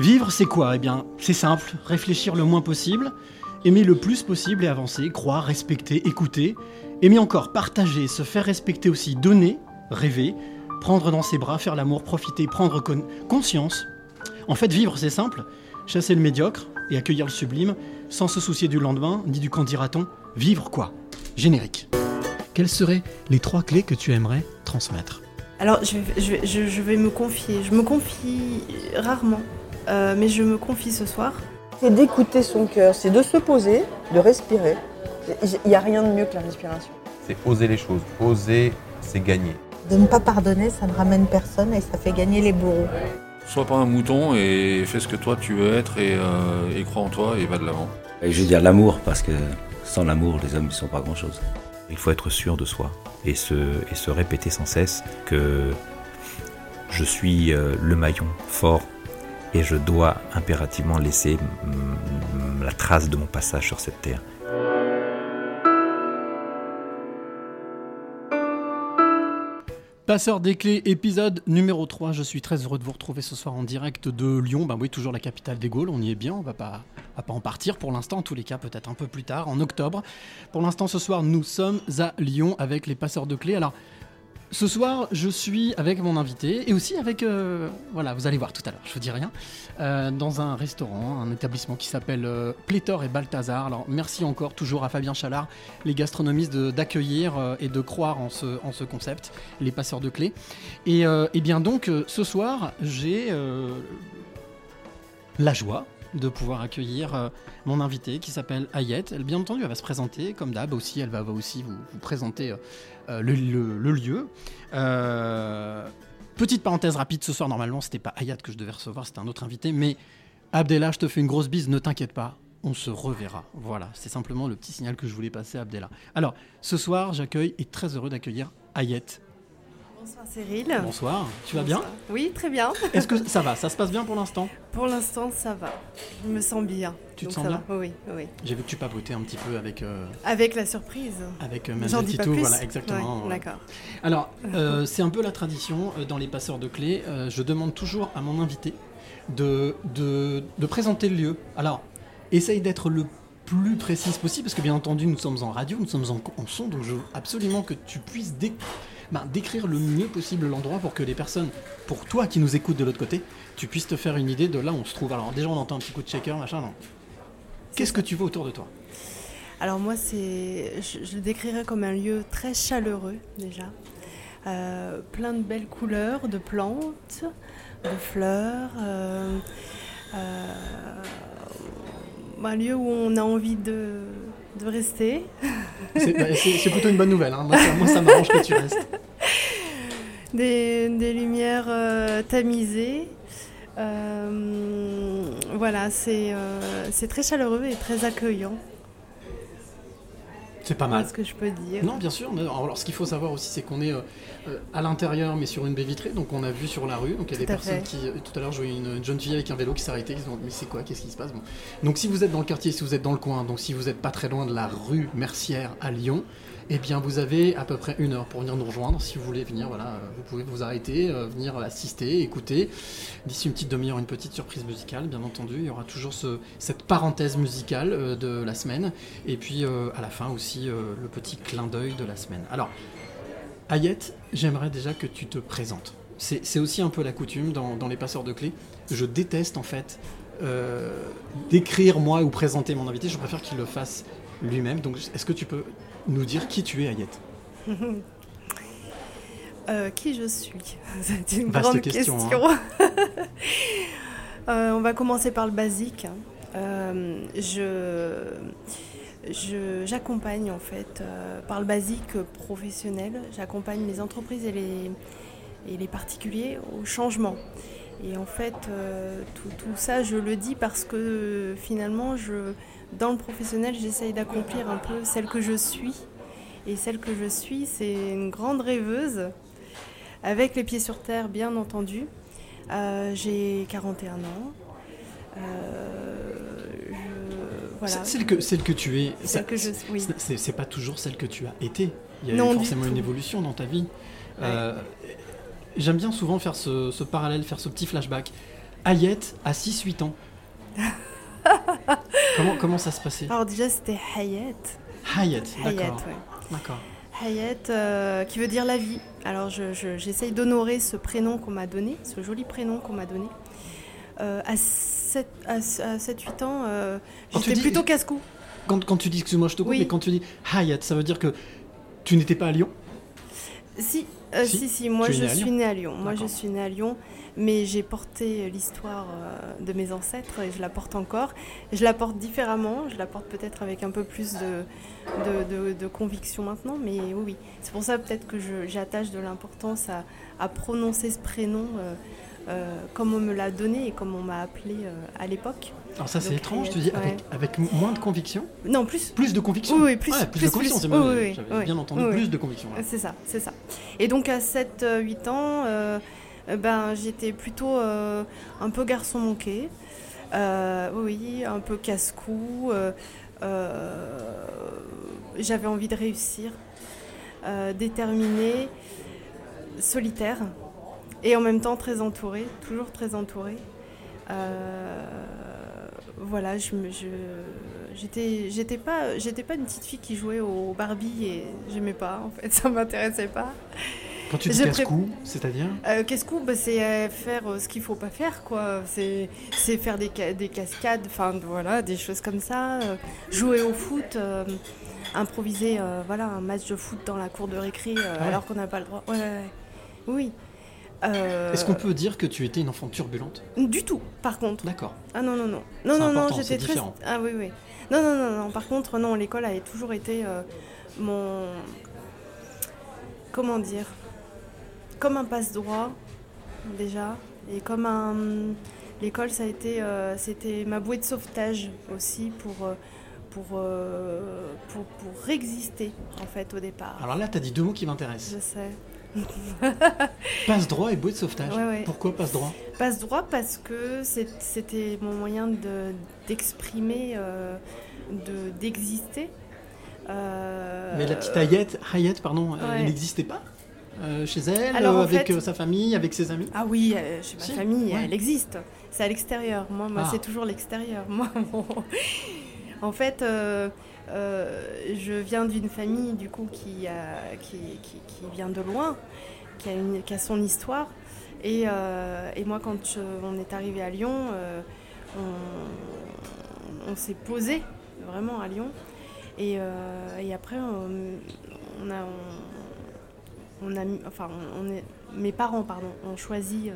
Vivre, c'est quoi? Eh bien, c'est simple, réfléchir le moins possible, aimer le plus possible et avancer, croire, respecter, écouter, aimer encore, partager, se faire respecter aussi, donner, rêver, prendre dans ses bras, faire l'amour, profiter, prendre conscience. En fait, vivre, c'est simple, chasser le médiocre et accueillir le sublime, sans se soucier du lendemain, ni du quand dira-t-on. Vivre quoi? Générique. Quelles seraient les trois clés que tu aimerais transmettre? Alors, je vais, me confier. Je me confie rarement, euh, mais je me confie ce soir. C'est d'écouter son cœur, c'est de se poser, de respirer. Il n'y a rien de mieux que la respiration. C'est oser les choses. Oser, c'est gagner. De ne pas pardonner, ça ne ramène personne et ça fait gagner les bourreaux. Sois pas un mouton et fais ce que toi tu veux être et, euh, crois en toi et va de l'avant. Et je veux dire l'amour parce que sans l'amour, les hommes ne sont pas grand-chose. Il faut être sûr de soi et se, et se répéter sans cesse que je suis euh, le maillon fort et je dois impérativement laisser la trace de mon passage sur cette terre. Passeur des clés, épisode numéro 3. Je suis très heureux de vous retrouver ce soir en direct de Lyon. Ben oui, toujours la capitale des Gaules, on y est bien, on va pas, va pas en partir pour l'instant, en tous les cas peut-être un peu plus tard, en octobre. Pour l'instant ce soir, nous sommes à Lyon avec les passeurs de clés. Alors, ce soir, je suis avec mon invité et aussi avec, euh, voilà, vous allez voir tout à l'heure, je vous dis rien, euh, dans un restaurant, un établissement qui s'appelle euh, Pléthore et Balthazar. Alors, merci encore toujours à Fabien Chalard, les gastronomistes, d'accueillir et de croire en ce, en ce concept, les passeurs de clés. Et bien donc, ce soir, j'ai la joie de pouvoir accueillir mon invité qui s'appelle Ayette. Elle, bien entendu, elle va se présenter comme d'hab aussi. Elle va, aussi vous, présenter euh, le, lieu. Euh, petite parenthèse rapide, ce soir normalement c'était pas Ayat que je devais recevoir, c'était un autre invité, mais Abdella, je te fais une grosse bise, ne t'inquiète pas, on se reverra. Voilà, c'est simplement le petit signal que je voulais passer à Abdella. Alors, ce soir, j'accueille et très heureux d'accueillir Ayette Bonsoir Cyril. Bonsoir, tu vas bien Oui, très bien. Est-ce que ça va? Ça se passe bien pour l'instant? Pour l'instant, ça va. Je me sens bien. Tu te sens bien Oui, oui. J'ai vu que tu papotais un petit peu avec... Euh, avec la surprise. Avec euh, Tito, voilà, exactement. D'accord. Alors, euh, c'est un peu la tradition euh, dans les passeurs de clés. je demande toujours à mon invité de, de, de présenter le lieu. Alors, essaye d'être le plus précise possible, parce que bien entendu, nous sommes en radio, nous sommes en, son, donc je veux absolument que tu puisses ben, décrire le mieux possible l'endroit pour que les personnes, pour toi qui nous écoutes de l'autre côté, tu puisses te faire une idée de là où on se trouve. Alors déjà, on entend un petit coup de shaker, machin, non? Qu'est-ce que tu vois autour de toi? Alors moi, c'est, je, le décrirais comme un lieu très chaleureux déjà. Euh, plein de belles couleurs, de plantes, de fleurs. Euh, euh, un lieu où on a envie de, de rester. Bah, c'est plutôt une bonne nouvelle. Hein. Moi, ça, m'arrange que tu restes. Des, des lumières euh, tamisées. Euh, voilà, euh, c'est très chaleureux et très accueillant. C'est pas mal. ce que je peux dire. Non, bien sûr. Alors, ce qu'il faut savoir aussi, c'est qu'on est, à l'intérieur, mais sur une baie vitrée. Donc, on a vu sur la rue. Donc, il y a des personnes qui. Tout à l'heure, je voyais une, jeune fille avec un vélo qui s'arrêtait. Ils dit, mais c'est quoi Qu'est-ce qui se passe? Bon. Donc, si vous êtes dans le quartier, si vous êtes dans le coin, donc si vous n'êtes pas très loin de la rue Mercière à Lyon, eh bien, vous avez à peu près une heure pour venir nous rejoindre. Si vous voulez venir, voilà, euh, vous pouvez vous arrêter, euh, venir assister, écouter. D'ici une petite demi-heure, une petite surprise musicale, bien entendu. Il y aura toujours cette parenthèse musicale euh, de la semaine. Et puis, à la fin aussi, le petit clin d'œil de la semaine. Alors, Ayette, j'aimerais déjà que tu te présentes. C'est aussi un peu la coutume dans, les passeurs de clés. Je déteste en fait décrire moi ou présenter mon invité. Je préfère qu'il le fasse lui-même. Donc, est-ce que tu peux nous dire qui tu es, Ayette euh, Qui je suis? C'est une grande question. Hein. Euh, on va commencer par le basique. Euh, je j'accompagne en fait par le basique professionnel, j'accompagne les entreprises et les, et les particuliers au changement. Et en fait, tout, tout, ça, je le dis parce que finalement, je, dans le professionnel, j'essaye d'accomplir un peu celle que je suis. Et celle que je suis, c'est une grande rêveuse, avec les pieds sur terre, bien entendu. Euh, j'ai 41 ans. Euh, voilà. Celle que, celle que tu es, celle que je suis. C'est pas toujours celle que tu as été. Il y a eu forcément une évolution dans ta vie. Euh, j'aime bien souvent faire ce, ce, parallèle, faire ce petit flashback. Hayet à 6-8 ans. comment, comment ça se passait? Alors déjà c'était. Hayet, Hayet, d'accord. ouais. D'accord. Hayet, euh, qui veut dire la vie. Alors je- je- j'essaye d'honorer ce prénom qu'on m'a donné, ce joli prénom qu'on m'a donné. Euh, à 7-8 ans, euh, j'étais dis- plutôt casse-cou. Quand, quand tu dis, excuse-moi, je te coupe, Oui. mais quand tu dis Hayat, ça veut dire que tu n'étais pas à Lyon? Si, Si, si, si, moi je né à Lyon. suis née à Lyon. Moi je suis née à Lyon, mais j'ai porté l'histoire euh, de mes ancêtres et je la porte encore. Je la porte différemment, je la porte peut-être avec un peu plus de, de, de- de conviction maintenant, mais oui, oui. C'est pour ça peut-être que j'attache de l'importance à, à prononcer ce prénom euh, euh, comme on me l'a donné et comme on m'a appelé euh, à l'époque. Alors ça, c'est étrange, tu dis, ouais. avec, avec moins de conviction? Non, plus. Plus de conviction? Oui, oui, plus- Ouais, plus, plus, de conviction, c'est Oui, oui, bien entendu, plus de conviction. C'est ça, c'est ça. Et donc à 7-8 ans, ben, j'étais plutôt euh, un peu garçon manqué. Euh, oui, un peu casse-cou. euh, euh, J'avais envie de réussir, euh, déterminée, solitaire et en même temps très entourée, toujours très entourée. Euh, voilà, je j'étais, pas, pas une petite fille qui jouait au Barbie et j'aimais pas. En fait, ça m'intéressait pas. Quand tu dis casse-cou, c'est-à-dire Euh, Qu'est-ce que bah, c'est euh, faire euh, ce qu'il faut pas faire, quoi. C'est, faire des, ca- des cascades, enfin voilà, des choses comme ça. euh, jouer au foot, improviser, voilà, un match de foot dans la cour de récré Ah ouais. alors qu'on n'a pas le droit. Ouais, ouais, ouais. Oui. Est-ce qu'on peut dire que tu étais une enfant turbulente? Du tout, par contre. D'accord. Ah non, non, non. Non, C'est non, non, j'étais c'est très. Ah oui, oui. Non, non, non, non. Par contre, non, l'école avait toujours été mon. Comment dire Comme un passe-droit, déjà. Et comme un. L'école, ça a été. euh, C'était ma bouée de sauvetage aussi pour. euh, pour, euh, pour, pour exister, en fait, au départ. Alors là, tu as dit deux mots qui m'intéressent. Je sais. Passe droit et bouée de sauvetage. Ouais, ouais. Pourquoi passe droit Passe droit parce que c'était mon moyen de- d'exprimer, euh, de- d'exister. Euh, Mais la petite Hayet, Hayet pardon, ouais. elle n'existait pas? Euh, chez elle, Alors, euh, avec fait- euh, sa famille, avec ses amis Ah oui, euh, chez ma Si, famille, ouais. elle existe. C'est à l'extérieur. Moi, moi Ah. c'est toujours l'extérieur. Moi, en fait, je viens d'une famille du coup qui, a- qui, qui- qui vient de loin, qui a, une, qui a son histoire. Et, et moi, quand je- on est arrivé à Lyon, on, on s'est posé vraiment à Lyon. Et, euh, et après, on, on a, on, a, enfin, on est, mes parents, pardon, ont choisi euh,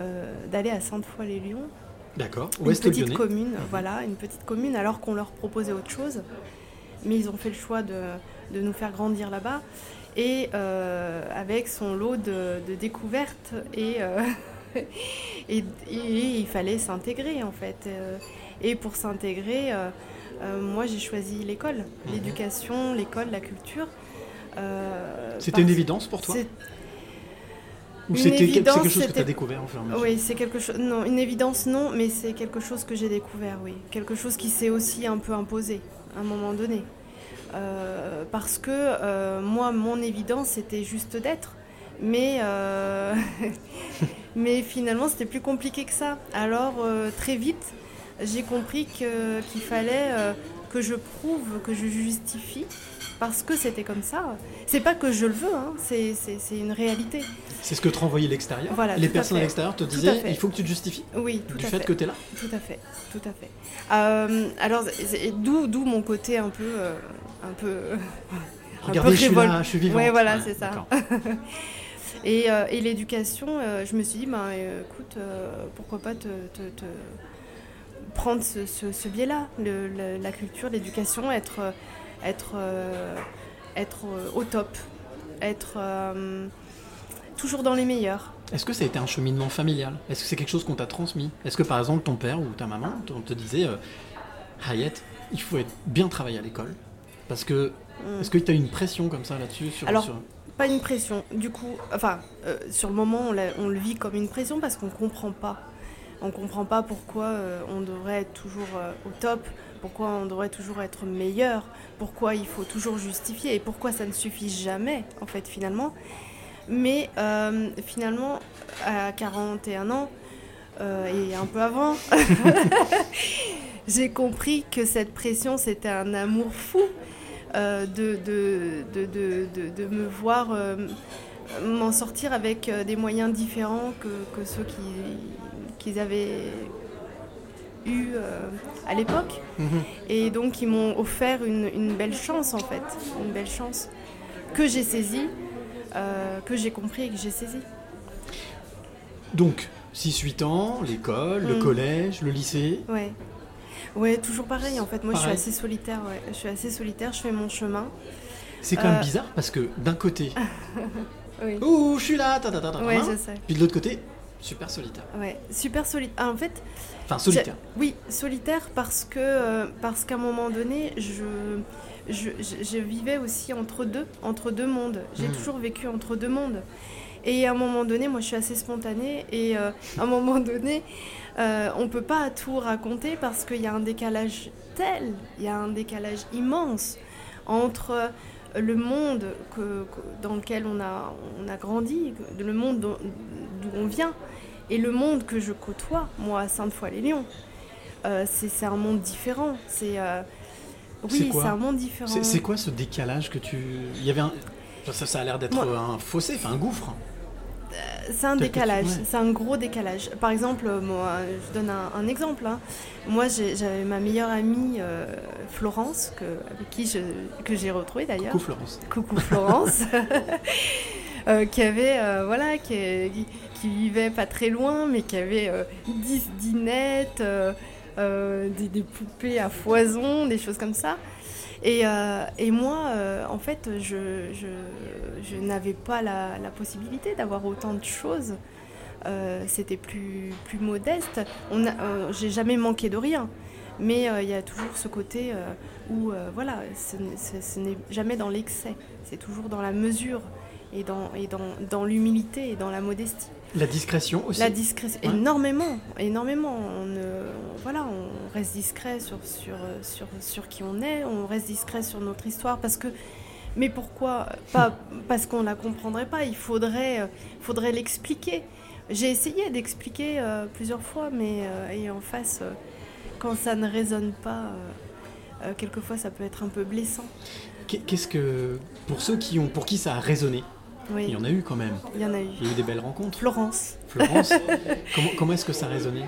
euh, d'aller à Sainte-Foy-les-Lyons, D'accord. une petite commune, voilà, une petite commune, alors qu'on leur proposait autre chose. Mais ils ont fait le choix de, de nous faire grandir là-bas. Et euh, avec son lot de, de découvertes et, euh, et, et il fallait s'intégrer en fait. Et pour s'intégrer, euh, moi j'ai choisi l'école, Mhm. l'éducation, l'école, la culture. Euh, C'était une évidence pour toi Ou c'était quelque chose que tu as découvert oui, c'est quelque chose. Non, une évidence, non, mais c'est quelque chose que j'ai découvert, oui. Quelque chose qui s'est aussi un peu imposé à un moment donné. Euh, parce que euh, moi, mon évidence, c'était juste d'être. Mais, euh, mais finalement, c'était plus compliqué que ça. Alors, très vite, j'ai compris qu'il fallait que je prouve, que je justifie. Parce que c'était comme ça. C'est pas que je le veux, hein, c'est une réalité. C'est ce que te renvoyait l'extérieur Voilà, Les à personnes à l'extérieur te disaient il faut que tu te justifies Oui, tout du à fait, fait. que tu es là Tout à fait, tout à fait. Euh, alors, d'où, mon côté un peu, euh, un peu, un Regardez, peu je suis révolte- là, je suis vivante. Ouais, voilà, Ouais, c'est ça. Et, euh, et l'éducation, euh, je me suis dit, ben, euh, écoute, euh, pourquoi pas te, te- te prendre ce, ce- ce biais-là, la culture, l'éducation, être, euh, être, euh, être euh, au top, être euh, toujours dans les meilleurs. Est-ce que ça a été un cheminement familial? Est-ce que c'est quelque chose qu'on t'a transmis? Est-ce que par exemple ton père ou ta maman te- te disait euh, Hayet, il faut être bien travailler à l'école? Parce que Mm. est-ce que tu as une pression comme ça là-dessus sur, Alors, sur- Pas une pression. Du coup, enfin, euh, sur le moment, on, on le vit comme une pression parce qu'on comprend pas. On comprend pas pourquoi euh, on devrait être toujours euh, au top, pourquoi on devrait toujours être meilleur, pourquoi il faut toujours justifier et pourquoi ça ne suffit jamais, en fait, finalement. Mais euh, finalement, à 41 ans, et un peu avant, j'ai compris que cette pression, c'était un amour fou de, de, de, de, de me voir m'en sortir avec des moyens différents que, que ceux qui- qu'ils avaient eu euh, à l'époque. Mhm. Et donc ils m'ont offert une, une belle chance en fait, une belle chance que j'ai saisie, euh, que j'ai compris et que j'ai saisie. Donc, 6-8 ans, l'école, le Mm. collège, le lycée. Ouais. Ouais, toujours pareil en fait. Moi Pareil. je suis assez solitaire, ouais. Je suis assez solitaire, je fais mon chemin. C'est quand même Euh. bizarre parce que d'un côté, Oui. ouh, je suis là, ta ta ta ta, Ouais, ta, je sais. puis de l'autre côté, super solitaire. Ouais, super solitaire. en fait, Enfin, solitaire. Oui, solitaire parce que euh, parce qu'à un moment donné, je, je, je- je vivais aussi entre deux, entre deux mondes. J'ai Mm. toujours vécu entre deux mondes. Et à un moment donné, moi je suis assez spontanée et euh, à un moment donné, euh, on peut pas tout raconter parce qu'il y a un décalage tel, il y a un décalage immense entre le monde que- que- dans lequel on a, on a grandi, le monde d'où on vient, et le monde que je côtoie, moi, à Sainte-Foy-les-Lyons. Euh, c'est un monde différent. C'est euh, oui, quoi c'est un monde différent. C'est quoi ce décalage que tu. Il y avait un. Ça, ça a l'air d'être un fossé, enfin un gouffre. C'est un décalage, ouais. c'est un gros décalage. Par exemple, euh, moi, je donne un, un exemple. hein. Moi, j'avais ma meilleure amie euh, Florence, que, avec qui je, que j'ai retrouvée d'ailleurs. Coucou Florence. Coucou Florence, Euh, qui avait, euh, voilà, qui, vivait pas très loin, mais qui avait euh, 10 dinettes, euh, euh, des, des poupées à foison, des choses comme ça. Et, euh, et moi, euh, en fait, je, je, n'avais pas la, la possibilité d'avoir autant de choses. Euh, C'était plus, plus modeste. On euh, J'ai jamais manqué de rien. Mais il y a toujours ce côté où, voilà, ce- ce n'est jamais dans l'excès. C'est toujours dans la mesure et dans, et dans, dans l'humilité et dans la modestie. La discrétion aussi. La discrétion, Ouais. énormément, énormément. On, ne- voilà, on reste discret sur, sur, sur, sur qui on est, on reste discret sur notre histoire parce que. Mais pourquoi Pas? Parce qu'on la comprendrait pas. Il faudrait, euh, faudrait l'expliquer. J'ai essayé d'expliquer euh, plusieurs fois, mais euh, et en face, quand ça ne résonne pas, quelquefois ça peut être un peu blessant. Qu'est- Qu'est-ce que. Pour ceux qui ont, pour qui ça a résonné, Oui, il y en a eu quand même. il y en a eu. Il y a eu des belles rencontres. Florence, Florence, comment, comment est-ce que ça a résonné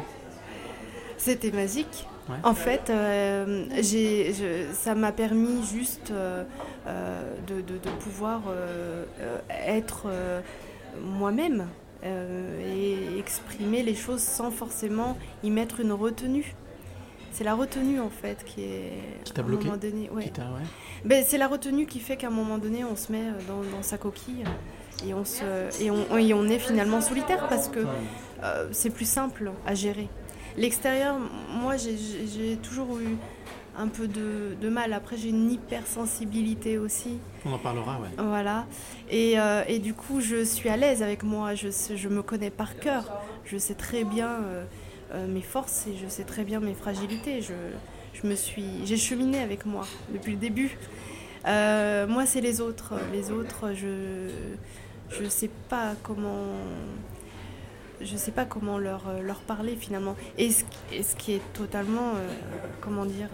C'était magique. Ouais. En fait, euh, je- ça m'a permis juste euh, euh, de, de- de pouvoir euh, être moi-même et exprimer les choses sans forcément y mettre une retenue. C'est la retenue en fait qui est Qui t'a à un bloqué moment donné, ouais. Qui ouais. Ben, c'est la retenue qui fait qu'à un moment donné, on se met euh, dans, dans sa coquille et on, se, et, on, et on est finalement solitaire parce que euh, c'est plus simple à gérer. L'extérieur, moi, j'ai- toujours eu un peu de, de mal. Après, j'ai une hypersensibilité aussi. On en parlera, ouais. Voilà. Et, euh, et du coup, je suis à l'aise avec moi. Je, je me connais par cœur. Je sais très bien euh, euh, mes forces et je sais très bien mes fragilités. Je, je me suis, j'ai cheminé avec moi depuis le début. Euh, moi, c'est les autres. Les autres, je je sais pas comment je sais pas comment leur, leur parler finalement. Et ce, et ce qui est totalement, euh, comment dire,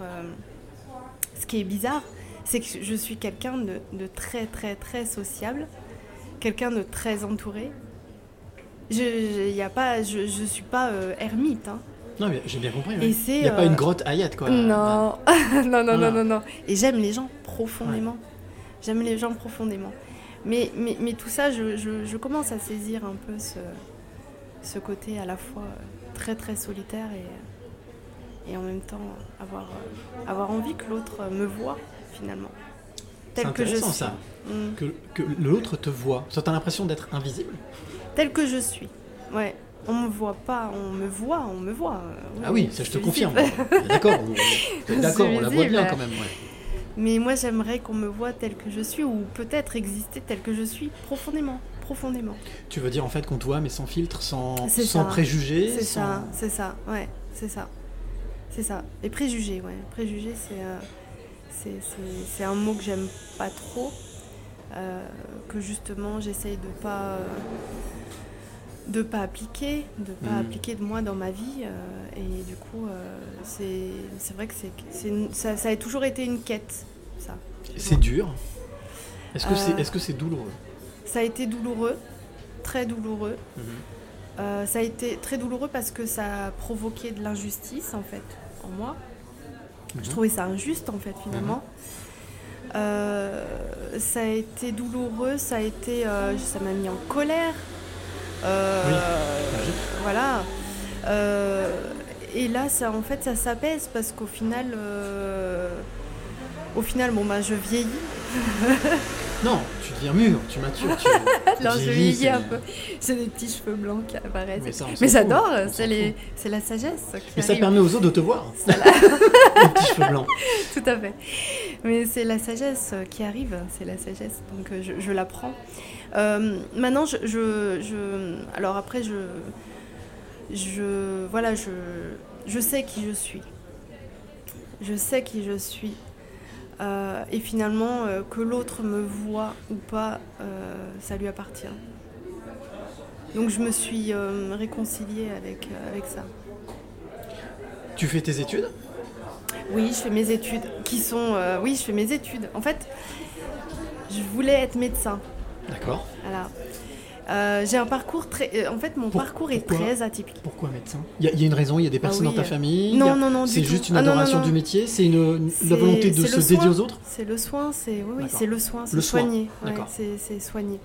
ce qui est bizarre, c'est que je suis quelqu'un de très très très sociable, quelqu'un de très entouré. Je, y a pas, je, je suis pas euh, ermite. hein. Non, mais j'ai bien compris. Ouais. Il n'y a pas euh, une grotte Hayat, quoi. Non. non, non, non, Voilà. non, non. Et j'aime les gens profondément. J'aime les gens profondément. Mais, mais, mais tout ça, je, je, je commence à saisir un peu ce, ce côté à la fois euh, très très solitaire et, et en même temps avoir, avoir envie que l'autre me voit finalement. Tel que je suis. ça. Mm. Que, que l'autre te voit. Ça t'a l'impression d'être invisible Tel que je suis. Ouais. On me voit pas, on me voit, on me voit. Ah oui, ça je te confirme. D'accord, d'accord, on la voit bien quand même. ouais. Mais moi, j'aimerais qu'on me voit tel que je suis, ou peut-être exister tel que je suis, profondément, profondément. Tu veux dire en fait qu'on te voit, mais sans filtre, sans, sans ça. préjugés C'est sans- ça, c'est ça, ouais, c'est ça. C'est ça. Les préjugés, ouais. Préjugés, c'est euh, c'est- un mot que j'aime pas trop, que justement j'essaye de pas, euh, de pas appliquer, de pas Mhm. appliquer de moi dans ma vie. euh, et du coup, euh, c'est c'est vrai que c'est ça, ça a toujours été une quête, ça. C'est dur. Est-ce que c'est Euh. est-ce que c'est douloureux? Ça a été douloureux, très douloureux. Mhm. Euh, ça a été très douloureux parce que ça a provoqué de l'injustice en fait en moi. Je Mhm. trouvais ça injuste en fait finalement. Euh, ça a été douloureux, ça a été, euh, ça m'a mis en colère. Euh, Oui, voilà. Et là, ça en fait, ça s'apaise parce qu'au final, au final, bon bah je vieillis. Non, tu deviens mûr, tu matures. Tu, Non, je vieillis, un peu. J'ai des petits cheveux blancs qui apparaissent. Mais ça, Mais c'est les- la sagesse qui Mais ça permet aux autres de te voir. Les petits cheveux blancs. Tout à fait. Mais c'est la sagesse qui arrive, c'est la sagesse, donc euh, je, je la prends. Euh, maintenant, je, je, je- Alors après, je. Je. Voilà, je. Je sais qui je suis. Je sais qui je suis. Euh, et finalement, euh, que l'autre me voit ou pas, euh, ça lui appartient. Donc je me suis réconciliée avec, avec ça. Tu fais tes études? Oui, je fais mes études qui sont. oui, je fais mes études. En fait, je voulais être médecin. D'accord. Voilà. Euh, j'ai un parcours très. euh, en fait, mon Pour- parcours est pourquoi très atypique. Pourquoi médecin? Il y, a- il y a une raison, il y a des personnes Ah oui, dans ta euh, famille non, il y a- non, non, C'est tout. juste une Ah, non, non, adoration non. du métier C'est une, la C'est- volonté de c'est se le dédier soin. aux autres? C'est le soin, c'est oui, oui, D'accord. c'est le soin, c'est Le soin, soigner. ouais, d'accord. c'est c'est soigner.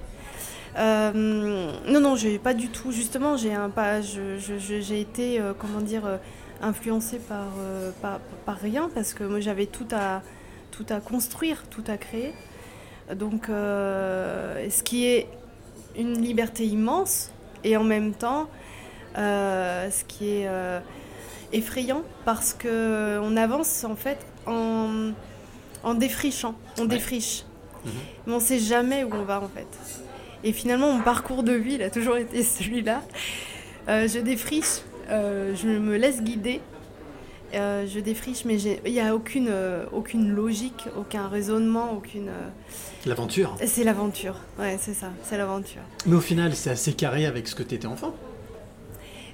Euh, non, non, j'ai pas du tout. Justement, j'ai un pas. je- je- je- J'ai été, euh, comment dire, euh, influencée par, euh, par par rien parce que moi j'avais tout à tout à construire, tout à créer. Donc, euh, ce qui est une liberté immense et en même temps, euh, ce qui est euh, effrayant parce que on avance en fait en, en défrichant, on défriche, Mhm. mais on sait jamais où on va en fait. Et finalement, mon parcours de vie, il a toujours été celui-là. Euh, je défriche, je me laisse guider. Euh, je défriche, mais il n'y a aucune, euh, aucune logique, aucun raisonnement, aucune. euh, L'aventure. C'est l'aventure, ouais, c'est ça, c'est l'aventure. Mais au final, c'est assez carré avec ce que tu étais enfant.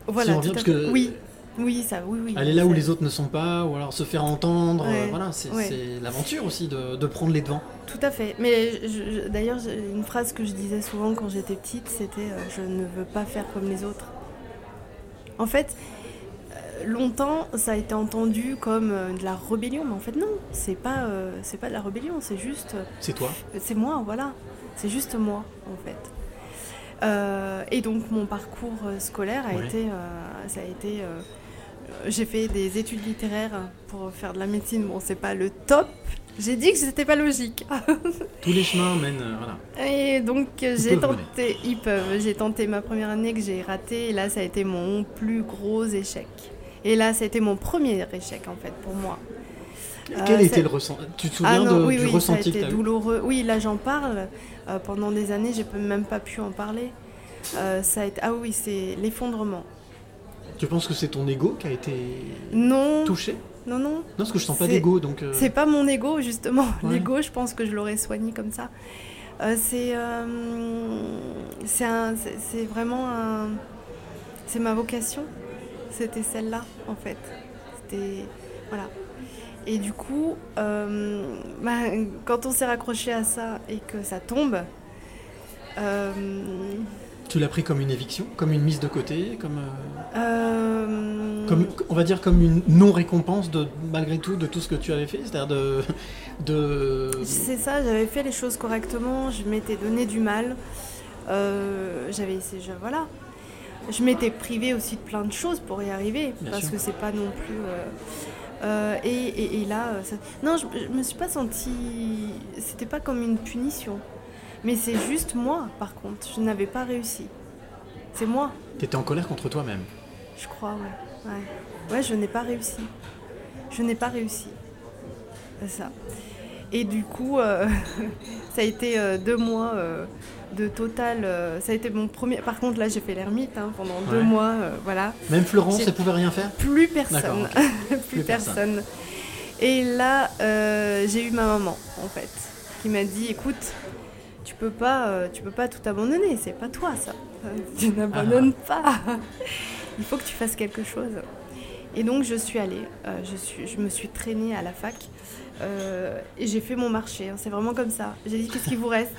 Voilà, on revient, parce que- Oui, oui, ça, oui, oui. Aller là où les autres ne sont pas, ou alors se faire entendre, Ouais, voilà, c'est ouais. l'aventure aussi de, de prendre les devants. Tout à fait. Mais d'ailleurs, une phrase que je disais souvent quand j'étais petite, c'était je ne veux pas faire comme les autres. En fait, longtemps, ça a été entendu comme euh, de la rébellion, mais en fait non, c'est pas, euh, c'est pas de la rébellion, c'est juste, euh, C'est toi. c'est moi, voilà, c'est juste moi en fait. Euh, et donc mon parcours scolaire a Ouais. été, euh, ça a été, j'ai fait des études littéraires pour faire de la médecine. Bon, c'est pas le top. J'ai dit que c'était pas logique. Tous les chemins mènent, voilà. Et donc j'ai tenté, ils peuvent, j'ai tenté ma première année que j'ai raté et là ça a été mon plus gros échec. Et là ça a été mon premier échec en fait pour moi. Quel Euh, était le ressenti Tu te Ah souviens non, de- oui, du oui, ça a ressenti été douloureux. Oui, là j'en parle. Euh, pendant des années, j'ai même pas pu en parler. Euh, ça a été... Ah oui, c'est l'effondrement. Tu penses que c'est ton ego qui a été Non, touché non, non. Non, parce que je sens pas d'ego, donc... euh, C'est pas mon ego, justement. Ouais. L'ego, je pense que je l'aurais soigné comme ça. Euh, c'est euh, c'est un- vraiment un. C'est ma vocation. C'était celle-là, en fait. C'était. Voilà. Et du coup, euh, bah, quand on s'est raccroché à ça et que ça tombe, euh, Tu l'as pris comme une éviction, comme une mise de côté, comme, euh, comme on va dire comme une non-récompense de malgré tout de tout ce que tu avais fait, c'est-à-dire de, de C'est ça, j'avais fait les choses correctement, je m'étais donné du mal. Euh, j'avais essayé, je- voilà. Je m'étais privée aussi de plein de choses pour y arriver, Bien parce sûr. que c'est pas non plus. euh, euh, et, et- et là, euh, ça- non, je, je me suis pas sentie. C'était pas comme une punition, mais c'est juste moi, par contre, je n'avais pas réussi. C'est moi, T'étais en colère contre toi-même. je crois, ouais. Ouais, ouais je n'ai pas réussi. Je n'ai pas réussi. C'est ça. Et du coup, euh, ça a été deux mois euh, de total. euh, ça a été mon premier. Par contre, là, j'ai fait l'ermite hein, pendant deux mois. euh, voilà. Même Florence, elle pouvait rien faire Plus personne. Plus, Plus personne. personne. Et là, euh, j'ai eu ma maman, en fait, qui m'a dit écoute, tu peux pas, tu peux pas tout abandonner. C'est pas toi ça. Tu n'abandonnes pas. Il faut que tu fasses quelque chose. Et donc je suis allée, je, suis, je me suis traînée à la fac euh, et j'ai fait mon marché. hein. C'est vraiment comme ça. J'ai dit qu'est-ce qu'il vous reste?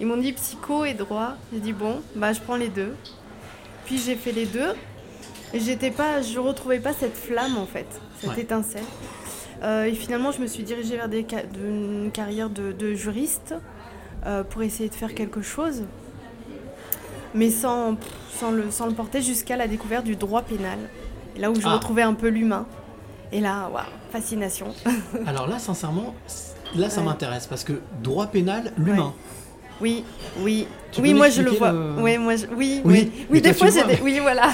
Ils m'ont dit psycho et droit. J'ai dit bon, bah je prends les deux. Puis j'ai fait les deux. Et j'étais pas, je retrouvais pas cette flamme en fait, cette Ouais. étincelle. Euh, et finalement, je me suis dirigée vers des une carrière de, de juriste euh, pour essayer de faire quelque chose, mais sans, le, sans le porter jusqu'à la découverte du droit pénal. Là où je Ah. retrouvais un peu l'humain. Et là, waouh, fascination. Alors là, sincèrement, là, ça Ouais. m'intéresse parce que droit pénal, l'humain. Oui, oui. Tu oui, moi je le vois. le- Oui, moi je- oui, Oui, oui. mais Oui, des fois j'ai des... Oui, voilà.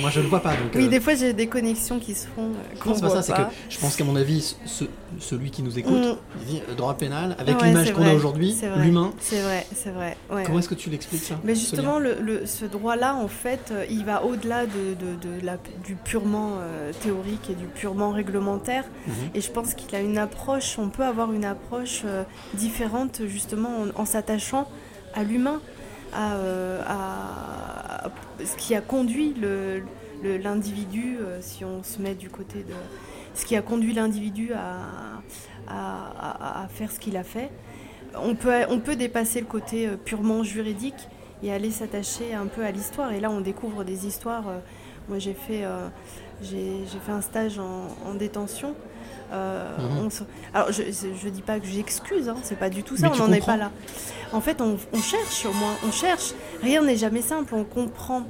Moi, je le vois pas. Donc, Oui, euh, des fois j'ai des connexions qui se font. qu'on Non, c'est pas ça, c'est que je pense qu'à mon avis, ce- celui qui nous écoute, Mm. il dit euh, droit pénal, avec Ouais, l'image qu'on a aujourd'hui, l'humain. C'est vrai, c'est vrai. ouais. Comment est-ce que tu l'expliques ça Mais justement, le, ce droit-là, en fait, euh, il va au-delà de, de- de la- du purement euh, théorique et du purement réglementaire. Mhm. Et je pense qu'il a une approche, on peut avoir une approche euh, différente, justement, en, en s'attachant à l'humain, à, euh, à- ce qui a conduit l'individu, euh, si on se met du côté de. ce qui a conduit l'individu à, faire ce qu'il a fait. On peut, on peut dépasser le côté euh, purement juridique et aller s'attacher un peu à l'histoire. Et là, on découvre des histoires. moi, j'ai fait, j'ai fait un stage en détention. Euh, Mhm. on se- Alors, je ne dis pas que j'excuse, hein, c'est pas du tout ça, Mais on n'en est pas là. En fait, on, on cherche au moins, on cherche. Rien n'est jamais simple, on comprend.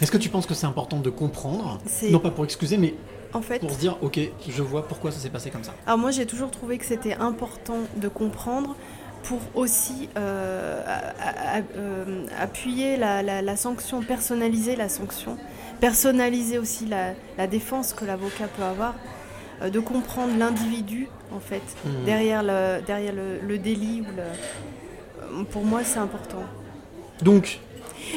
Est-ce que tu penses que c'est important de comprendre Non pas pour excuser, mais En fait, pour se dire, ok, je vois pourquoi ça s'est passé comme ça. Alors moi j'ai toujours trouvé que c'était important de comprendre pour aussi euh, euh, appuyer la, la- la sanction, personnaliser la sanction, personnaliser aussi la, la défense que l'avocat peut avoir, de comprendre l'individu en fait Mhm. derrière, le, derrière le, le délit. Ou le... euh, Pour moi c'est important. Donc,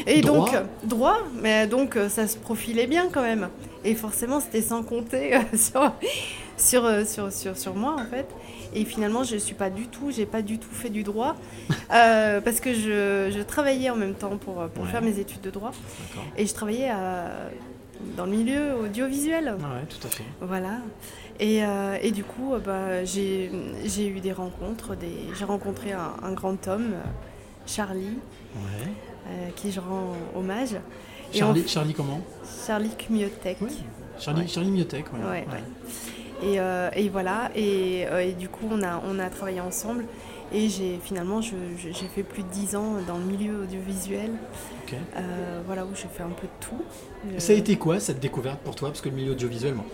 Et Droit. donc, euh, droit, mais donc euh, ça se profilait bien quand même. Et forcément, c'était sans compter euh, sur, sur, euh, sur, sur, sur moi en fait. Et finalement, je suis pas du tout, j'ai pas du tout fait du droit euh, parce que je, je travaillais en même temps pour, pour Ouais. faire mes études de droit. Et je travaillais à- dans le milieu audiovisuel. Ah ouais, tout à fait. Voilà. Et, euh, et du coup, euh, bah, j'ai eu des rencontres. Des... J'ai rencontré un, un grand homme, Charlie, Ouais. euh, qui je rends hommage. Et on Charlie, Charlie comment? Charlie Kmiotek. Oui. Charlie, Ouais. Charlie Miotek, voilà. Ouais. Et, euh, et voilà, et, et du coup on a, on a travaillé ensemble et j'ai finalement j'ai fait plus de 10 ans dans le milieu audiovisuel, euh, voilà où j'ai fait un peu de tout. Euh, Ça a été quoi cette découverte pour toi? Parce que le milieu audiovisuel, moi,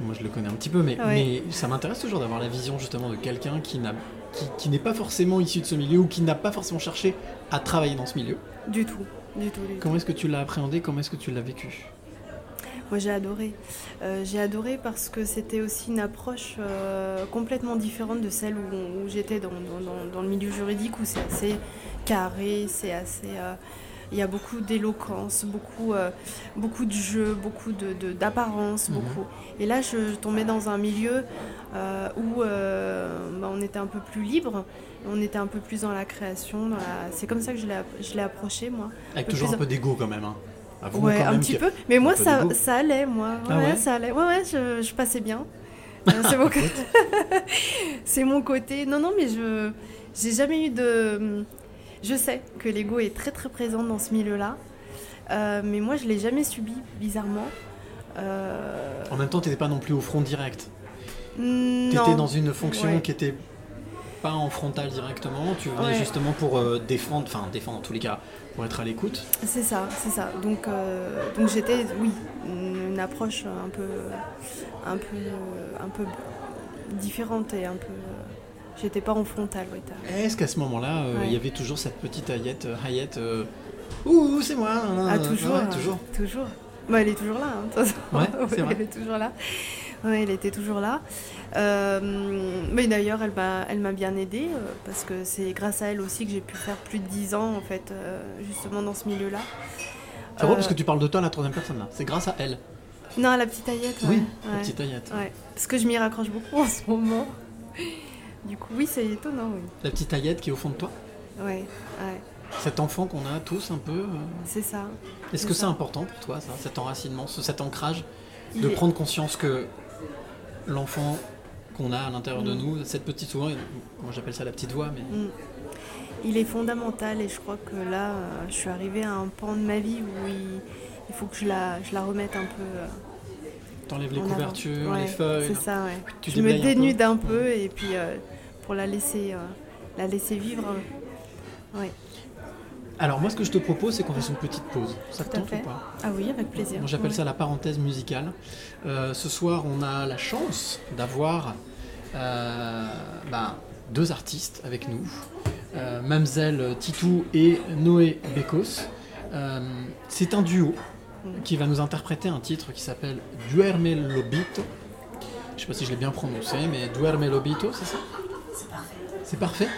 moi je le connais un petit peu, mais, Ouais. mais ça m'intéresse toujours d'avoir la vision justement de quelqu'un qui n'a qui, qui n'est pas forcément issu de ce milieu ou qui n'a pas forcément cherché à travailler dans ce milieu. Du tout, du tout, du tout. Comment est-ce que tu l'as appréhendé? Comment est-ce que tu l'as vécu? Moi j'ai adoré. Euh, j'ai adoré parce que c'était aussi une approche euh, complètement différente de celle où, où j'étais dans, dans- le milieu juridique où c'est assez carré, c'est assez... euh, il y a beaucoup d'éloquence, beaucoup, beaucoup de jeu, beaucoup de, de- d'apparence, Mhm. beaucoup. Et là, je, je tombais dans un milieu où bah, on était un peu plus libre, on était un peu plus dans la création. la- C'est comme ça que je l'ai, approché, moi. Avec toujours plus- un peu d'ego quand même. Hein. Avouons Ouais, quand un même petit que- peu. Mais moi, ça, ça allait, moi. Ouais, Ah ouais ça allait. Ouais, ouais, je, je passais bien. Euh, c'est mon côté. c'est mon côté. Non, non, mais je j'ai jamais eu de. Je sais que l'ego est très très présent dans ce milieu-là, Euh, mais moi, je l'ai jamais subi, bizarrement. Euh, En même temps, tu n'étais pas non plus au front direct. Tu non. étais dans une fonction Ouais. qui était pas en frontal directement. Tu venais Ouais. justement pour euh, défendre, enfin défendre en tous les cas, pour être à l'écoute. C'est ça, c'est ça. Donc, euh, donc j'étais, oui, une, approche un peu, un peu, un peu différente et un peu. J'étais pas en frontal, oui. t'as- Est-ce qu'à ce moment-là, euh, il Ouais. y avait toujours cette petite Hayette, euh, Hayette, euh, ouh, c'est moi Ah, toujours. ouais, toujours. Toujours. Bah, elle est toujours là. hein, de toute façon. Ouais, c'est Oui, vrai. Elle est toujours là. Oui, elle était toujours là. Euh, mais d'ailleurs, elle m'a, elle m'a bien aidée euh, parce que c'est grâce à elle aussi que j'ai pu faire plus de 10 ans en fait, euh, justement dans ce milieu-là. C'est vrai parce que tu parles de toi à la troisième personne là. C'est grâce à elle. Non, à la petite Ayette. Oui, ouais, la petite Hayette. ouais. Parce que je m'y raccroche beaucoup en ce moment. Du coup, oui, c'est étonnant, oui. La petite Ayette qui est au fond de toi ouais. Cet enfant qu'on a tous un peu. C'est ça. Est-ce C'est que c'est important pour toi, ça, cet enracinement, ce- cet ancrage, Il de est- prendre conscience que l'enfant qu'on a à l'intérieur de Mm. nous, cette petite souvent, moi j'appelle ça la petite voix, mais Mm. Il est fondamental et je crois que là, euh, je suis arrivée à un pan de ma vie où il, il faut que je la, je la remette un peu. euh, t'enlèves les couvertures, Ouais, les feuilles. C'est ça, ouais. Tu je me déblayes un peu. dénude un peu, et puis euh, pour la laisser, euh, la laisser vivre. ouais. Alors moi ce que je te propose c'est qu'on fasse une petite pause. Ça te tente ou pas Ah oui, avec plaisir. J'appelle ça la parenthèse musicale. Euh, ce soir on a la chance d'avoir euh, bah, deux artistes avec nous. Euh, Mamselle Titou et Noé Bekos. Euh, c'est un duo qui va nous interpréter un titre qui s'appelle Duerme Lobito. Je sais pas si je l'ai bien prononcé, mais Duerme Lobito, c'est ça? C'est parfait. C'est parfait?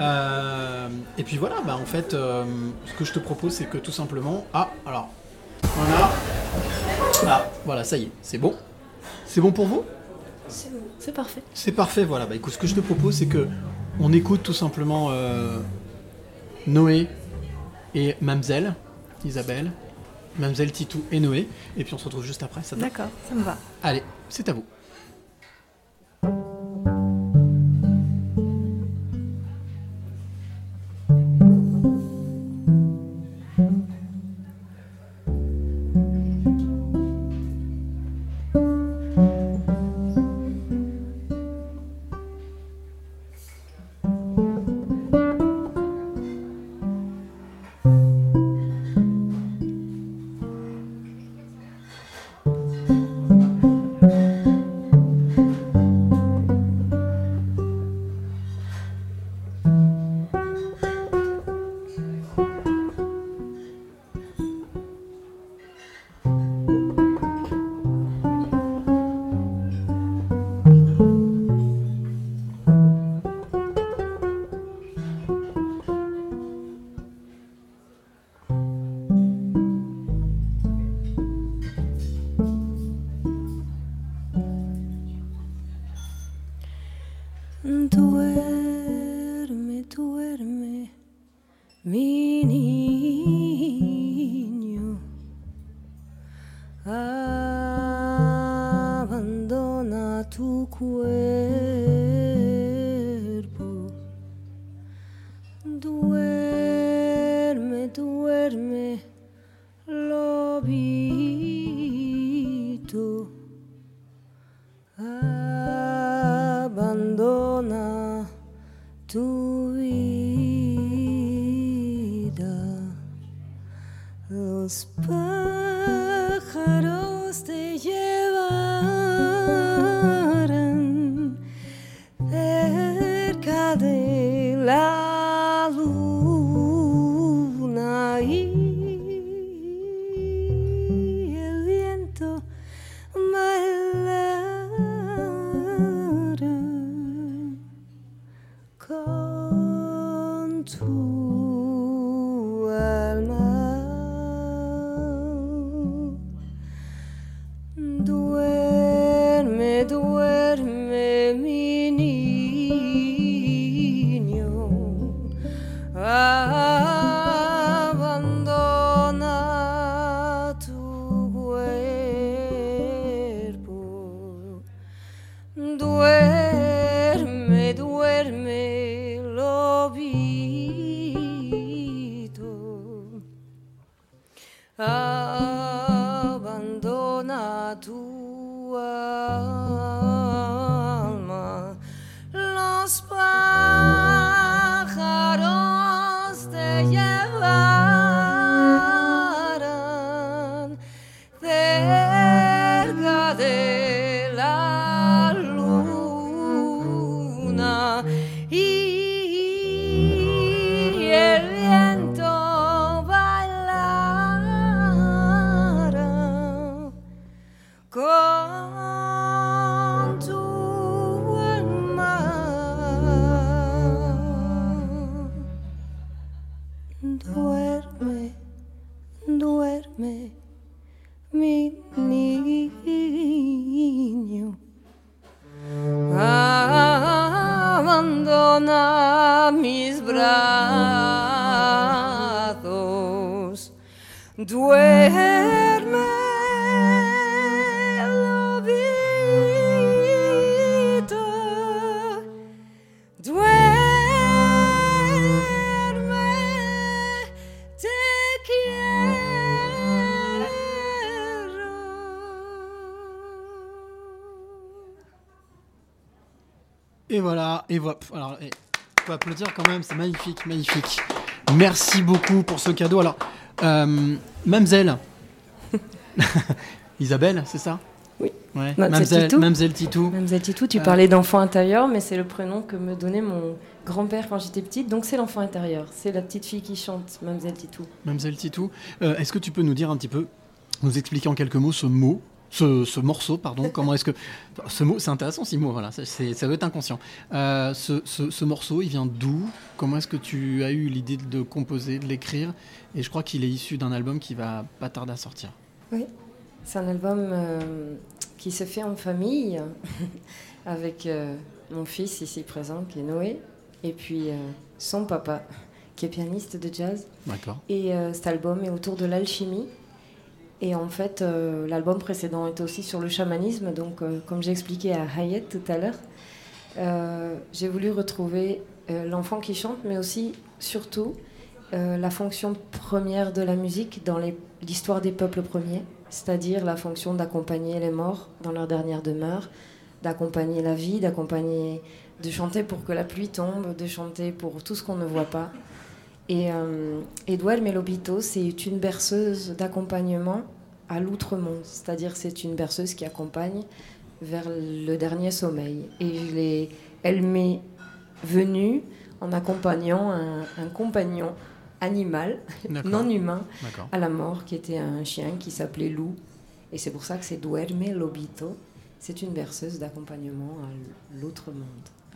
Euh, et puis voilà, bah en fait, euh, ce que je te propose, c'est que tout simplement. Ah, alors. Voilà. Ah, voilà, ça y est, c'est bon. C'est bon pour vous? C'est bon, c'est parfait. C'est parfait, voilà. Bah écoute, ce que je te propose, c'est que on écoute tout simplement euh, Noé et Mamselle, Isabelle, Mamselle Titou et Noé, et puis on se retrouve juste après. Ça te va? D'accord, ça me va. Allez, c'est à vous. Et voilà, et Alors, faut applaudir quand même, c'est magnifique, magnifique. Merci beaucoup pour ce cadeau. Alors, euh, Mamselle. Isabelle, c'est ça? Oui. Ouais. Mamselle, Titou. Titou. Titou, tu Euh, parlais d'enfant intérieur, mais c'est le prénom que me donnait mon grand-père quand j'étais petite, donc c'est l'enfant intérieur. C'est la petite fille qui chante, Mamselle Titou. Mamselle Titou. Euh, Est-ce que tu peux nous dire un petit peu, nous expliquer en quelques mots ce mot? Ce, ce morceau, pardon, comment est-ce que... Ce mot, c'est intéressant, ce mot, voilà, ça, c'est- ça doit être inconscient. Euh, ce, ce- ce morceau, il vient d'où? Comment est-ce que tu as eu l'idée de composer, de l'écrire? Et je crois qu'il est issu d'un album qui va pas tarder à sortir. Oui, c'est un album euh, qui se fait en famille avec euh, mon fils ici présent qui est Noé et puis son papa qui est pianiste de jazz. D'accord. Et cet album est autour de l'alchimie. Et en fait, euh, l'album précédent était aussi sur le chamanisme. Donc, euh, comme j'ai expliqué à Hayet tout à l'heure, euh, j'ai voulu retrouver l'enfant qui chante, mais aussi, surtout, la fonction première de la musique dans l'histoire des peuples premiers, c'est-à-dire la fonction d'accompagner les morts dans leur dernière demeure, d'accompagner la vie, d'accompagner, de chanter pour que la pluie tombe, de chanter pour tout ce qu'on ne voit pas. Et euh, Edouard Melobito, c'est une berceuse d'accompagnement à l'outre-monde, c'est-à-dire c'est une berceuse qui accompagne vers le dernier sommeil. Et je l'ai- elle m'est venue en accompagnant un, un compagnon animal, non humain, à la mort, qui était un chien qui s'appelait Lou. Et c'est pour ça que c'est Duerme Lobito. C'est une berceuse d'accompagnement à l'autre monde,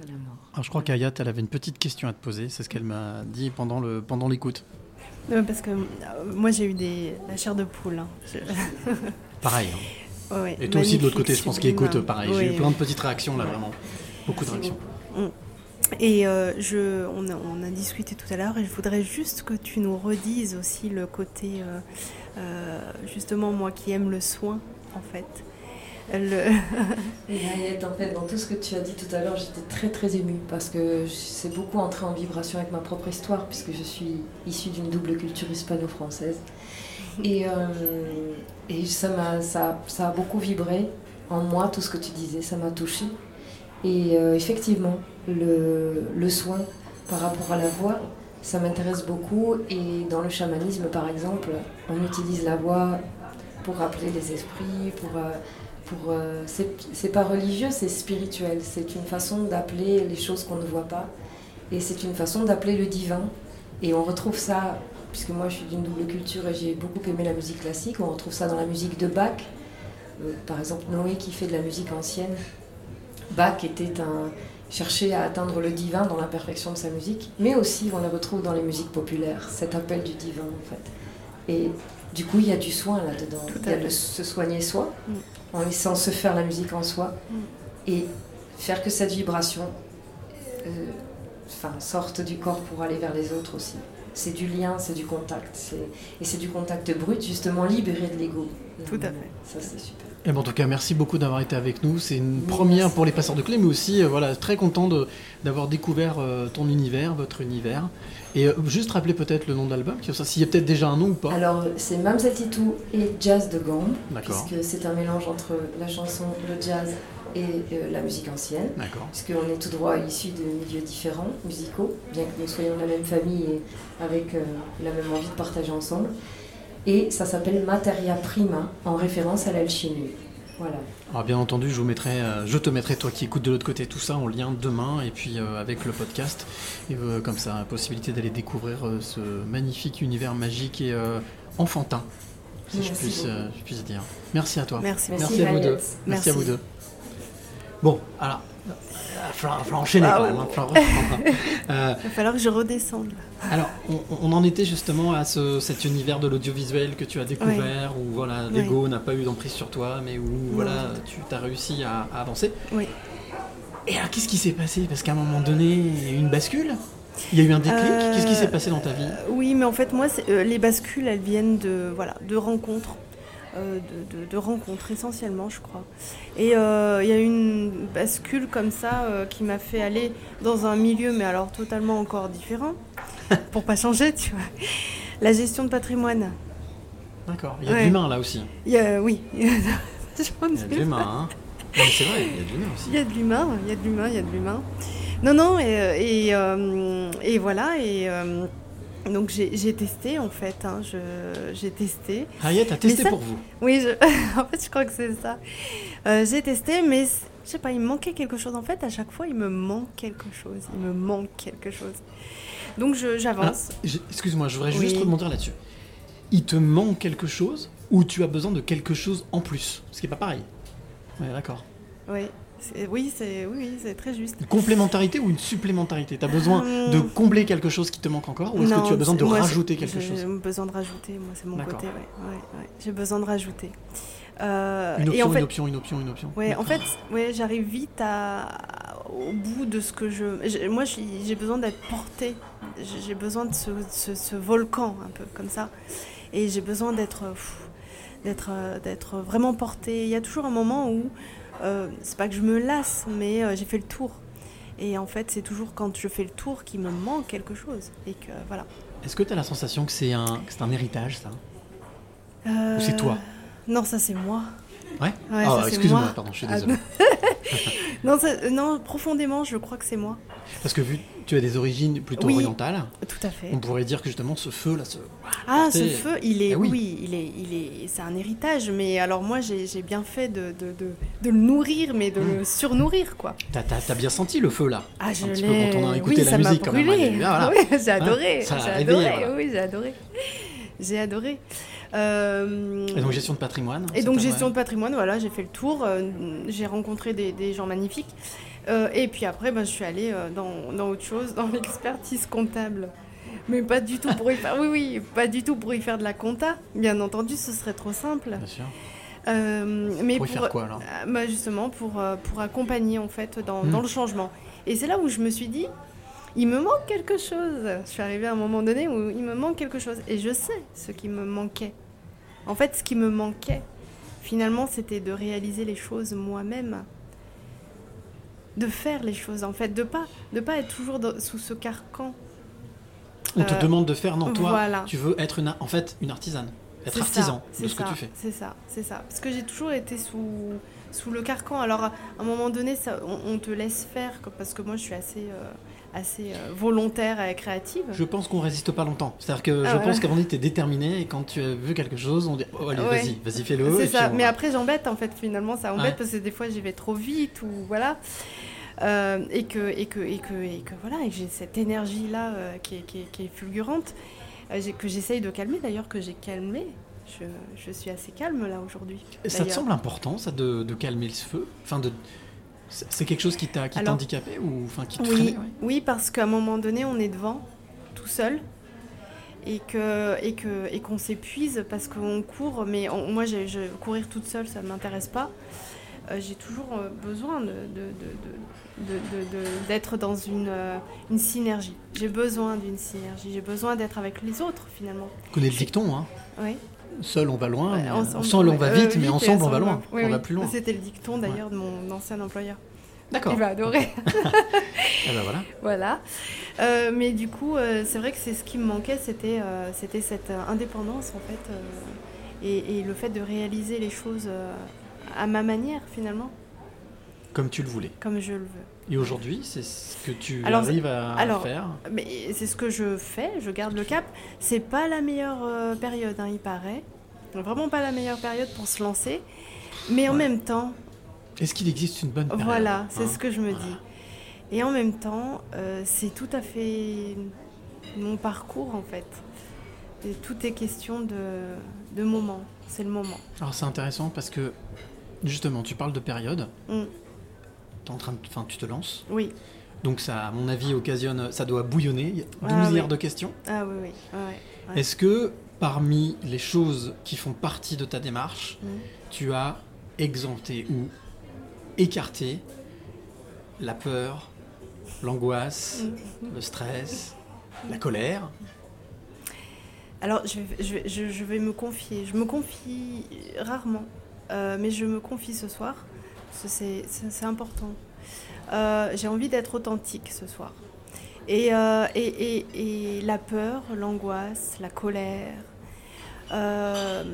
à la mort. Alors, je crois qu'Ayat, elle avait une petite question à te poser, c'est ce qu'elle m'a dit pendant le pendant l'écoute. Ouais, parce que euh, moi j'ai eu des, la chair de poule. hein. Je- Pareil. hein. Ouais, Et toi aussi de l'autre côté, je pense qu'il écoute pareil. J'ai Oui, eu plein de petites réactions là, vraiment. Beaucoup de réactions. Mm. Et euh, je, on, a, on a discuté tout à l'heure et je voudrais juste que tu nous redises aussi le côté, euh, euh, justement moi qui aime le soin en fait. Le... Et en fait, dans tout ce que tu as dit tout à l'heure, j'étais très très émue parce que c'est beaucoup entré en vibration avec ma propre histoire puisque je suis issue d'une double culture hispano-française. Et, euh, et ça, m'a, ça, ça a beaucoup vibré en moi, tout ce que tu disais, ça m'a touchée. Et euh, effectivement, le, le soin par rapport à la voix, ça m'intéresse beaucoup. Et dans le chamanisme, par exemple, on utilise la voix pour rappeler les esprits, pour... euh, pour, euh, c'est, pas religieux, c'est spirituel. C'est une façon d'appeler les choses qu'on ne voit pas. Et c'est une façon d'appeler le divin. Et on retrouve ça, puisque moi je suis d'une double culture et j'ai beaucoup aimé la musique classique, on retrouve ça dans la musique de Bach. Euh, par exemple, Noé qui fait de la musique ancienne. Bach était un cherchait à atteindre le divin dans la perfection de sa musique, mais aussi on le retrouve dans les musiques populaires, cet appel du divin en fait. Et du coup, il y a du soin là-dedans. Il y a le se soigner soi, Mm. en laissant se faire la musique en soi, Mm. et faire que cette vibration euh, sorte du corps pour aller vers les autres aussi. C'est du lien, c'est du contact. Et c'est du contact brut, justement libéré de l'ego. Tout à fait. Ça, c'est super. Et bon, en tout cas, merci beaucoup d'avoir été avec nous. C'est une première pour les passeurs de clés, mais aussi, euh, voilà, très content de- d'avoir découvert euh, ton univers, votre univers. Et euh, juste rappeler peut-être le nom de l'album, s'il y a peut-être déjà un nom ou pas. Alors, c'est Mamselle Titou et Jazz de Gombe, D'accord. puisque c'est un mélange entre la chanson, le jazz et euh, la musique ancienne. D'accord. Puisqu'on est tout droit issus de milieux différents, musicaux, bien que nous soyons de la même famille et avec euh, la même envie de partager ensemble. Et ça s'appelle Materia Prima, en référence à l'alchimie. Voilà. Alors bien entendu, je vous mettrai, euh, je te mettrai toi qui écoutes de l'autre côté tout ça en lien demain et puis euh, avec le podcast et euh, comme ça, la possibilité d'aller découvrir ce magnifique univers magique et enfantin, si je Merci puisse, beaucoup. je puisse dire. Merci à toi. Merci. Merci, à vous deux. Merci, à Merci. vous deux. Bon, alors, il enchaîner Ah, quand même. hein. Euh, Il va falloir que je redescende. alors, on, on en était justement à ce, cet univers de l'audiovisuel que tu as découvert, où voilà, l'ego n'a pas eu d'emprise sur toi, mais où voilà, tu as réussi à, à avancer. Oui. Et alors, qu'est-ce qui s'est passé? Parce qu'à un moment donné, il y a eu une bascule? Il y a eu un déclic? Euh, Qu'est-ce qui s'est passé dans ta vie? Oui, mais en fait, moi, euh, les bascules, elles viennent de, voilà, de rencontres. Euh, de, de- de rencontres essentiellement, je crois. Et euh, il y a une bascule comme ça euh, qui m'a fait aller dans un milieu, mais alors totalement encore différent, pour pas changer, tu vois. La gestion de patrimoine. D'accord, il y a Ouais. de l'humain là aussi. Il y a, oui. Il y a de l'humain, hein c'est vrai, il y a de l'humain aussi. Il y a de l'humain, il y a de l'humain, il y a de l'humain. Non, non, et, et, euh, et voilà, et donc j'ai testé en fait, hein, j'ai testé. Hayat a Mais testé ça- pour vous. Oui, je- en fait, je crois que c'est ça. Euh, j'ai testé, mais je sais pas, il me manquait quelque chose. En fait, à chaque fois, il me manque quelque chose. Il me manque quelque chose. Donc Ah, j'avance. j'ai- Excuse-moi, je voudrais Oui. juste rebondir là-dessus. Il te manque quelque chose ou tu as besoin de quelque chose en plus? Ce qui n'est pas pareil. Ouais, d'accord. Oui, oui, c'est oui, c'est très juste. Une complémentarité ou une supplémentarité? Tu as besoin Hum. de combler quelque chose qui te manque encore ou est-ce que tu as besoin de moi, rajouter quelque chose? J'ai besoin de rajouter, moi, c'est mon côté, ouais, ouais, ouais. J'ai besoin de rajouter. Euh, Une et option, en fait, une option, une option, une option. Ouais, en fait, ouais, j'arrive vite à, au bout de ce que je. Moi, j'ai besoin d'être portée. J'ai besoin de ce, ce- ce volcan, un peu comme ça. Et j'ai besoin d'être. d'être euh, d'être vraiment portée. Il y a toujours un moment où. Euh, c'est pas que je me lasse, mais euh, j'ai fait le tour. Et en fait, c'est toujours quand je fais le tour qu'il me manque quelque chose. Et que voilà. Est-ce que tu as la sensation que c'est un, que un héritage, ça? Euh, Ou c'est toi? Non, ça c'est moi. Ouais, Ouais, Ah, excuse-moi, moi. pardon, je suis Ah, désolé. non, ça- non, profondément, je crois que c'est moi. Parce que vu que tu as des origines plutôt Oui, orientales, Tout à fait. on pourrait dire que justement ce feu-là, ce... Ah, ce feu, il est, Eh oui. oui. il est, il est, c'est un héritage. Mais alors moi, j'ai bien fait de, de, de, de le nourrir, mais de le surnourrir, quoi. T'as, bien senti le feu là? Ah, je l'ai. quand on a écouté oui, la ça m'a musique quand même. brûlé. hein, voilà. Oui, j'ai adoré. j'ai adoré. voilà. Oui, j'ai adoré. J'ai adoré. Euh, Et donc gestion de patrimoine Et donc gestion ouais. de patrimoine, voilà, j'ai fait le tour, euh, j'ai rencontré des, des gens magnifiques. Euh, et puis après, ben, je suis allée dans, dans autre chose, dans l'expertise comptable. Mais pas du tout pour y faire, oui, oui, pas du tout pour y faire de la compta. Bien entendu, ce serait trop simple. Bien sûr. Euh, mais Pour y faire quoi, alors? bah, Justement, pour, pour accompagner en fait dans, Hmm. dans le changement. Et c'est là où je me suis dit, il me manque quelque chose. Je suis arrivée à un moment donné où il me manque quelque chose. Et je sais ce qui me manquait. En fait, ce qui me manquait, finalement, c'était de réaliser les choses moi-même. De faire les choses, en fait. De pas, de pas être toujours dans- sous ce carcan. On te Euh, demande de faire, non, toi, voilà. tu veux être une, en fait une artisane, être artisan ça, de ce que tu fais. C'est ça, c'est ça. Parce que j'ai toujours été sous, sous le carcan. Alors, à un moment donné, ça, on, on te laisse faire, parce que moi, je suis assez, euh, assez euh, volontaire et créative. Je pense qu'on résiste pas longtemps. C'est-à-dire que Ah je ouais. pense qu'avant tu es déterminé et quand tu as vu quelque chose, on dit oh, allez, Ouais. vas-y, vas-y, fais-le. C'est ça. on Mais après, j'embête, en fait, finalement, ça embête Ouais. parce que des fois, j'y vais trop vite ou voilà. Euh, et, que, et, que, et, que, et que voilà, et j'ai cette énergie-là euh, qui, est, qui, est, qui est fulgurante, euh, que j'essaye de calmer d'ailleurs, que j'ai calmé. Je, je suis assez calme là aujourd'hui. Ça te semble important, ça, de, de calmer le feu? Enfin, de... C'est quelque chose qui t'a handicapé ou enfin, qui te Oui, freinait ouais oui, parce qu'à un moment donné, on est devant, tout seul, et que et que et qu'on s'épuise parce qu'on court. Mais on- moi, je, courir toute seule, ça ne m'intéresse pas. Euh, j'ai toujours euh, besoin de, de- de- de- d'être dans une, euh, une synergie. J'ai besoin d'une synergie. J'ai besoin d'être avec les autres finalement. Connais le dicton, hein Oui. Seul on va loin, Ouais, ensemble, on va vite, mais ensemble on va loin. Oui, on oui. va plus loin. C'était le dicton d'ailleurs de mon ancien employeur. D'accord. Il va adorer. Eh ben voilà. Voilà. Euh, mais du coup, euh, c'est vrai que c'est ce qui me manquait, c'était euh, c'était cette indépendance en fait, et, et le fait de réaliser les choses à ma manière finalement, Comme tu le voulais. comme je le veux. Et aujourd'hui, c'est ce que tu Alors, arrives à alors, faire Mais c'est ce que je fais, je garde le cap. C'est pas la meilleure euh, période, hein, il paraît. Vraiment pas la meilleure période pour se lancer. Mais en même temps, Est-ce qu'il existe une bonne période Voilà, c'est hein ce que je me dis. Et en même temps, euh, c'est tout à fait mon parcours en fait. Et tout est question de, de moment. C'est le moment. Alors c'est intéressant parce que justement, tu parles de période. Mm. En train de, enfin, tu te lances. Oui. Donc ça, à mon avis, occasionne, ça doit bouillonner. Il y a 12 Ah, oui. milliards de questions. Ah oui, oui. ouais, ouais. Est-ce que parmi les choses qui font partie de ta démarche, Mm. tu as exempté ou écarté la peur, l'angoisse, le stress, la colère? Alors, je, je- je vais me confier. Je me confie rarement, euh, mais je me confie ce soir. C'est important. Euh, J'ai envie d'être authentique ce soir. Et, euh, et, et- et la peur, l'angoisse, la colère, euh,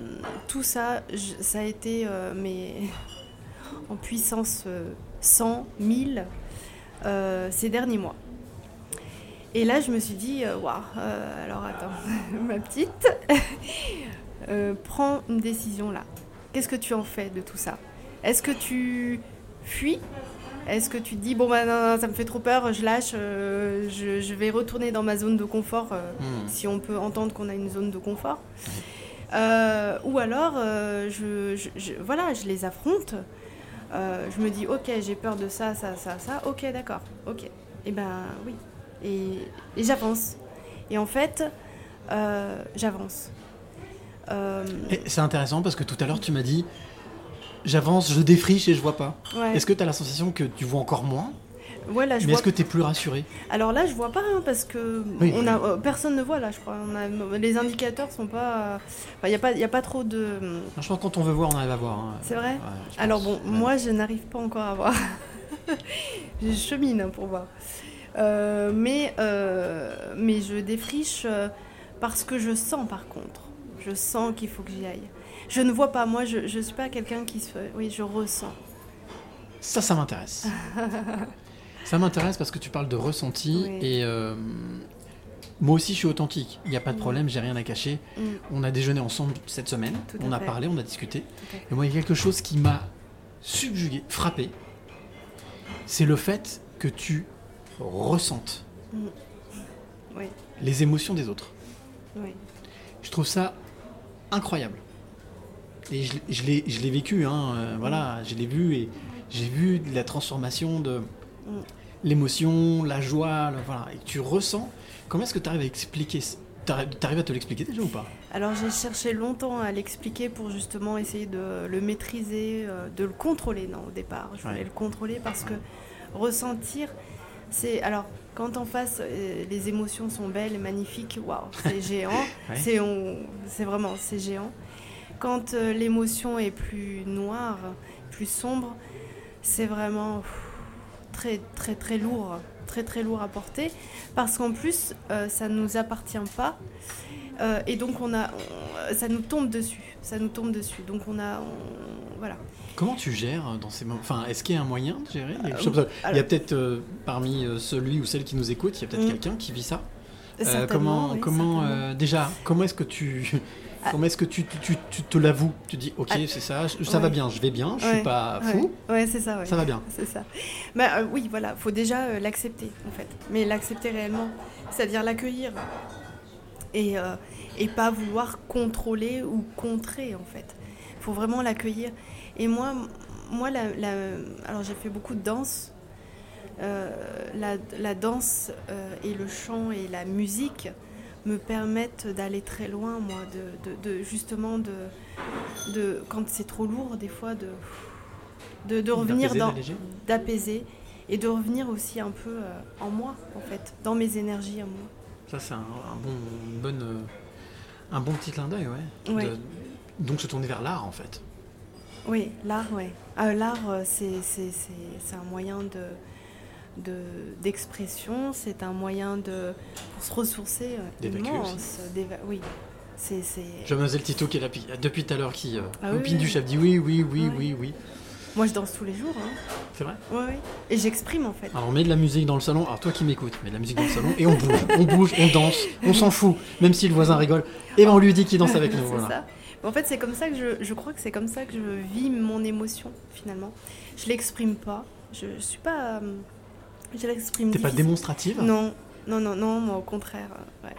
tout ça, ça a été mais en puissance euh, 100, 1000 euh, ces derniers mois. Et là, je me suis dit, waouh, alors attends, ma petite, prends une décision là. Qu'est-ce que tu en fais de tout ça? Est-ce que tu fuis? Est-ce que tu te dis, bon, bah non, non, ça me fait trop peur, je lâche, euh, je, je vais retourner dans ma zone de confort, euh, Hmm. si on peut entendre qu'on a une zone de confort Euh, Ou alors, euh, je, je- je- voilà, je les affronte. Euh, je me dis, ok, j'ai peur de ça, ça, ça, ça. Ok, d'accord, ok. Et ben oui. Et, et j'avance. Et en fait, euh, j'avance. Euh, Et c'est intéressant parce que tout à l'heure tu m'as dit j'avance, je défriche et je vois pas. Ouais. Est-ce que tu as la sensation que tu vois encore moins voilà, je Mais est-ce que tu es plus rassuré Alors là, je vois pas hein, parce que Oui, on oui. a, euh, personne ne voit là, je crois. On a- les indicateurs sont pas. Il n'y a a pas trop de. Je pense que quand on veut voir, on arrive à voir. hein. C'est vrai Ouais, Alors bon, moi, je n'arrive pas encore à voir. je chemine hein, pour voir. Euh, mais, euh, mais je défriche euh, parce que je sens par contre. Je sens qu'il faut que j'y aille. Je ne vois pas, moi, je ne suis pas quelqu'un qui se. Oui, je ressens. Ça, ça m'intéresse. ça m'intéresse parce que tu parles de ressenti Oui. et euh, moi aussi je suis authentique. Il n'y a pas de Mm. problème, j'ai rien à cacher. Mm. On a déjeuné ensemble cette semaine, Tout on a fait. parlé, on a discuté. Et moi, il y a quelque chose qui m'a subjugué, frappé. C'est le fait que tu ressentes Oui, les émotions des autres. oui. Je trouve ça incroyable. Et je, je l'ai vécu, hein, euh, voilà, je l'ai vu et j'ai vu la transformation de l'émotion, la joie, le- voilà. Et tu ressens. Comment est-ce que tu arrives à expliquer T'arrives à te l'expliquer déjà ou pas? Alors j'ai cherché longtemps à l'expliquer pour justement essayer de le maîtriser, euh, de le contrôler. Non, au départ, je voulais Ouais. le contrôler parce que ressentir, c'est alors quand en face euh, les émotions sont belles magnifiques, waouh, c'est géant. Ouais. C'est on- c'est vraiment c'est géant. Quand euh, l'émotion est plus noire, plus sombre, c'est vraiment pff, très très très lourd, très très lourd à porter parce qu'en plus euh, ça ne nous appartient pas. Euh, et donc on a, on- ça nous tombe dessus, ça nous tombe dessus. Donc on a, on- voilà. Comment tu gères dans ces moments Enfin, est-ce qu'il y a un moyen de gérer Euh, Il y a peut-être euh, parmi celui ou celle qui nous écoute, il y a peut-être Mm. quelqu'un qui vit ça? Euh, comment, oui, comment déjà, comment est-ce que tu. Comment est-ce que tu, tu, tu- tu te l'avoues Tu dis, ok, Ah. c'est ça, ça va bien, je vais bien, je Ouais, suis pas fou, Ouais, c'est ça. ça va bien. C'est ça. Bah, euh, oui, voilà, faut déjà euh, l'accepter en fait, mais l'accepter réellement, c'est-à-dire l'accueillir et euh, et pas vouloir contrôler ou contrer en fait. Faut vraiment l'accueillir. Et moi, moi, la, la- alors j'ai fait beaucoup de danse. Euh, la, la danse et le chant et la musique me permettent d'aller très loin, moi, de, de- de- justement de, de quand c'est trop lourd, des fois de de, revenir D'apaiser, dans d'apaiser et de revenir aussi un peu euh, en moi en fait dans mes énergies à moi Ça, c'est un, un bon, une bonne, euh, un bon petit clin d'œil, ouais. Donc se tourner vers l'art, en fait. oui l'art ouais Ah, l'art euh, c'est c'est- c'est- c'est un moyen de de- d'expression c'est un moyen de pour se ressourcer euh, immense oui c'est Mademoiselle Tito qui est là pi- depuis tout à l'heure, qui euh, Ah oui, opine oui. du chef, dit oui, oui, oui, Ouais. oui, oui. moi je danse tous les jours hein. C'est vrai? Ouais, ouais. et j'exprime en fait Alors on met de la musique dans le salon, alors toi qui m'écoutes, mets de la musique dans le salon et on bouge, on bouge, on danse, on s'en fout, même si le voisin rigole, et ben on lui dit qu'il danse avec nous. c'est voilà. ça. En fait, c'est comme ça que je, je crois que c'est comme ça que je vis mon émotion finalement. Je l'exprime pas. Je, je suis pas. euh, je l'exprime. T'es pas démonstrative? Non, non, non, non. Moi, au contraire, euh, ouais,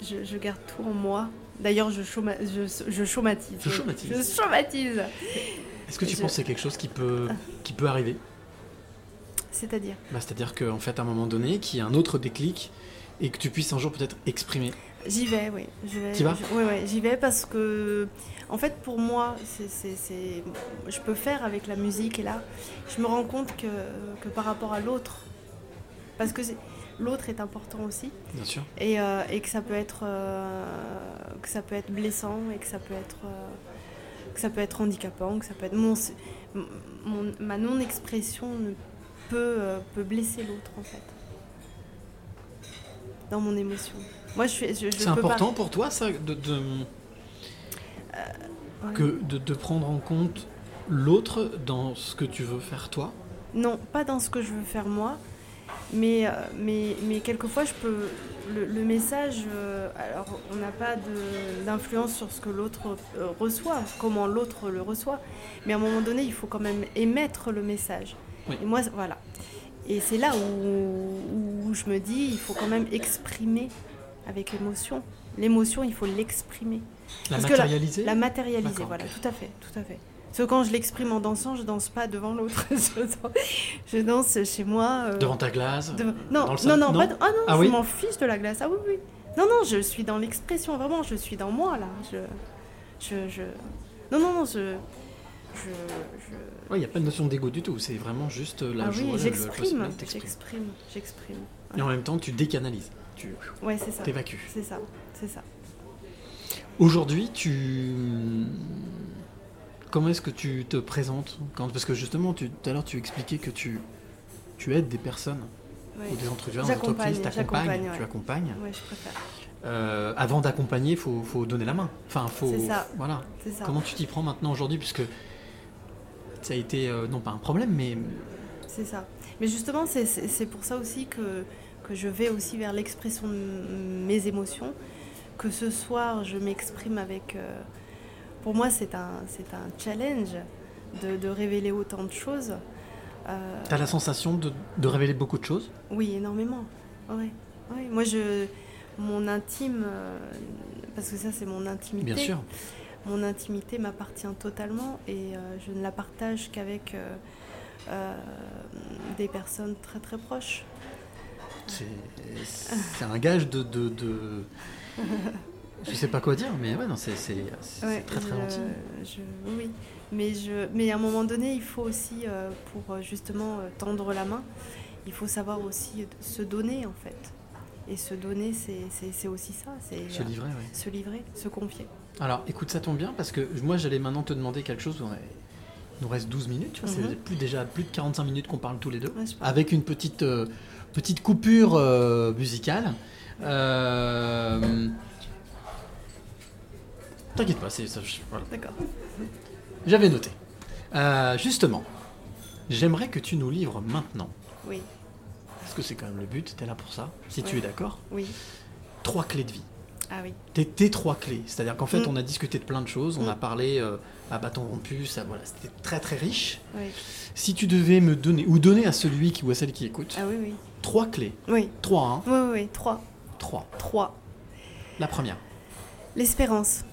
je, je, je garde tout en moi. D'ailleurs, je, choma- je, je chaumatise. Je chaumatise. Je chaumatise. Est-ce que tu penses que c'est quelque chose qui peut, qui peut arriver? C'est-à-dire? Bah, C'est-à-dire qu'en fait, à un moment donné, qu'il y ait un autre déclic et que tu puisses un jour peut-être exprimer. J'y vais, oui. Vais, T'y vas? Oui, oui, j'y vais parce que, en fait, pour moi, c'est, c'est- c'est- je peux faire avec la musique et là, je me rends compte que, que par rapport à l'autre, parce que c'est- l'autre est important aussi, Bien sûr. et, euh, et que ça peut être, euh, que ça peut être blessant et que ça peut être, euh, que ça peut être handicapant, que ça peut être mon, mon- ma non-expression ne- peut, peut blesser l'autre en fait, dans mon émotion. Moi, je, je C'est peux pas- important pour toi, ça, de, de- Ouais. que, de, de prendre en compte l'autre dans ce que tu veux faire toi Non, pas dans ce que je veux faire moi, mais, euh, mais, mais quelquefois je peux. Le, le message, euh, alors on n'a pas de- d'influence sur ce que l'autre euh, reçoit, comment l'autre le reçoit, mais à un moment donné, il faut quand même émettre le message. Oui. Et moi, voilà. Et c'est là où, où je me dis, il faut quand même exprimer avec émotion. L'émotion, il faut l'exprimer. La Parce matérialiser La matérialiser, voilà, tout à fait, tout à fait. Parce que quand je l'exprime en dansant, je danse pas devant l'autre. je, danse, chez moi. euh, Devant ta glace dans Non, le non, non, Non pas de- ah non, Ah je oui m'en fiche de la glace. Ah oui, oui. Non, non, je suis dans l'expression, vraiment, je suis dans moi là. Je, je, je... Non, non, non, je, je, Il n'y a pas de notion d'ego du tout, c'est vraiment juste euh, la ah joie. oui, j'exprime, j'exprime, j'exprime. Et en même temps, tu décanalises, tu Ouais, c'est ça. t'évacues. C'est ça, c'est ça. Aujourd'hui, tu. Comment est-ce que tu te présentes quand... Parce que justement, tu- tout à l'heure, tu expliquais que tu, tu aides des personnes Ouais. ou des entreprises, entreprises, t'accompagnes, tu accompagnes. Ouais, je préfère. Euh, avant d'accompagner, il faut, faut donner la main. Enfin, faut. C'est ça. Voilà. Ça. Comment tu t'y prends maintenant aujourd'hui Puisque ça a été, euh, non pas un problème, mais C'est ça. Mais justement, c'est- pour ça aussi que, que je vais aussi vers l'expression de mes émotions. Que ce soir, je m'exprime avec... euh, pour moi, c'est un, c'est un challenge de, de révéler autant de choses. Euh, tu as la sensation de, de révéler beaucoup de choses? oui, énormément. Ouais. Ouais. Moi, je, mon intime, euh, parce que ça, c'est mon intimité. Bien sûr. Mon intimité m'appartient totalement et je ne la partage qu'avec des personnes très très proches. C'est c'est un gage de, de- Je sais pas quoi dire, mais ouais, non, c'est Ouais, très très gentil. je- oui, mais, je, mais à un moment donné, il faut aussi, euh, pour euh, justement euh, tendre la main, il faut savoir aussi se donner en fait. Et se donner, c'est- aussi ça. Se livrer, oui. Se livrer, se confier. Alors, écoute, ça tombe bien parce que moi, j'allais maintenant te demander quelque chose. on est- Il nous reste 12 minutes, tu vois, Mhm. c'est plus, déjà plus de 45 minutes qu'on parle tous les deux, Ouais, avec une petite, euh, petite coupure musicale. Euh, T'inquiète pas, c'est ça. voilà. D'accord. J'avais noté. Euh, justement, j'aimerais que tu nous livres maintenant, Oui, parce que c'est quand même le but, t'es là pour ça, si tu es d'accord, oui. trois clés de vie. Ah oui. Tes, tes trois clés. C'est-à-dire qu'en fait, Mm. on a discuté de plein de choses, on Mm. a parlé euh, à bâton rompu, ça, voilà, c'était très très riche. Oui. Si tu devais me donner, ou donner à celui qui, ou à celle qui écoute, Ah oui, oui. trois clés. Oui. Trois, hein Oui, oui, oui. Trois. Trois. Trois. La première. L'espérance.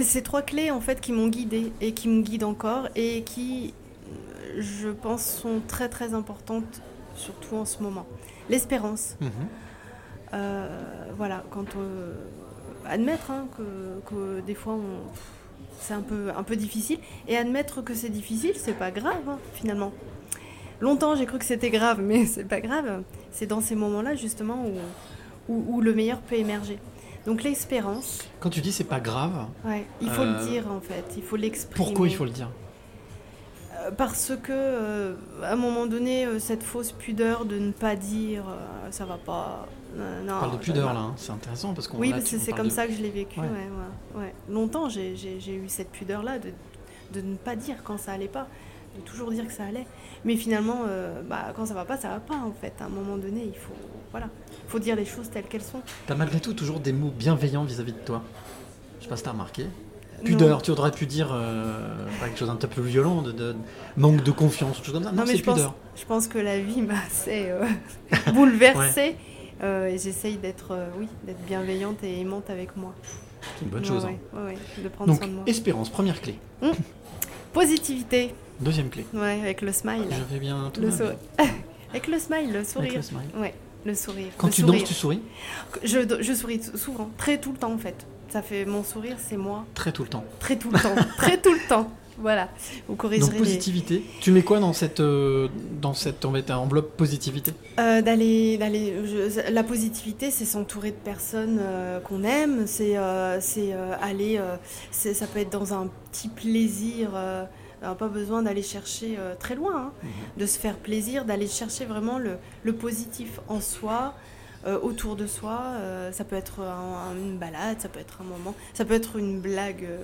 Ces trois clés en fait qui m'ont guidée et qui me guident encore et qui, je pense, sont très très importantes, surtout en ce moment. L'espérance. Mhm. Euh, voilà, quand euh, admettre hein, que, que des fois c'est un peu, un peu difficile et admettre que c'est difficile, c'est pas grave hein, finalement. Longtemps j'ai cru que c'était grave, mais c'est pas grave. C'est dans ces moments-là justement où, où, où le meilleur peut émerger. Donc l'espérance, Quand tu dis c'est pas grave, ouais, il faut Euh, le dire en fait, il faut l'exprimer. pourquoi il faut le dire? Euh, Parce que euh, à un moment donné, euh, cette fausse pudeur de ne pas dire euh, ça va pas. euh, non, On parle de pudeur là, hein, c'est intéressant parce qu'on Oui, là, parce que c'est comme de- ça que je l'ai vécu. Ouais. Ouais. Longtemps, j'ai eu cette pudeur-là de, de ne pas dire quand ça allait pas, de toujours dire que ça allait. Mais finalement, euh, bah, quand ça va pas, ça va pas en fait. À un moment donné, il faut, voilà, faut dire les choses telles qu'elles sont. T'as malgré tout toujours des mots bienveillants vis-à-vis de toi. Je sais pas si t'as remarqué. Pudeur, tu aurais pu dire euh, quelque chose d'un peu plus violent, de, de- manque de confiance, quelque chose comme ça. Non, mais c'est je pense, pudeur. je pense que la vie m'a assez euh, bouleversée. euh, et j'essaye d'être, oui, d'être bienveillante et aimante avec moi. C'est une bonne Ouais, chose. ouais, hein. de prendre Donc, soin de moi. espérance, première clé. Positivité. Deuxième clé. Ouais, avec le smile. Je vais bien tout Le va sou- bien. avec le smile, le sourire. le smile. Ouais. Le sourire. Quand le tu sourire. danses, tu souris Je, je souris souvent, très tout le temps en fait. Ça fait mon sourire, c'est moi. Très tout le temps. Très tout le temps. très tout le temps. Voilà. Vous corrigerez Donc les- positivité. Tu mets quoi dans cette, euh, dans cette en fait, enveloppe positivité? Euh, d'aller, d'aller. je- La positivité, c'est s'entourer de personnes euh, qu'on aime. C'est, euh, c'est euh, aller. euh, c'est- ça peut être dans un petit plaisir. euh, alors, pas besoin d'aller chercher euh, très loin. hein, De se faire plaisir, d'aller chercher vraiment le, le positif en soi. euh, autour de soi, Euh, ça peut être un- une balade, ça peut être un moment, ça peut être une blague euh,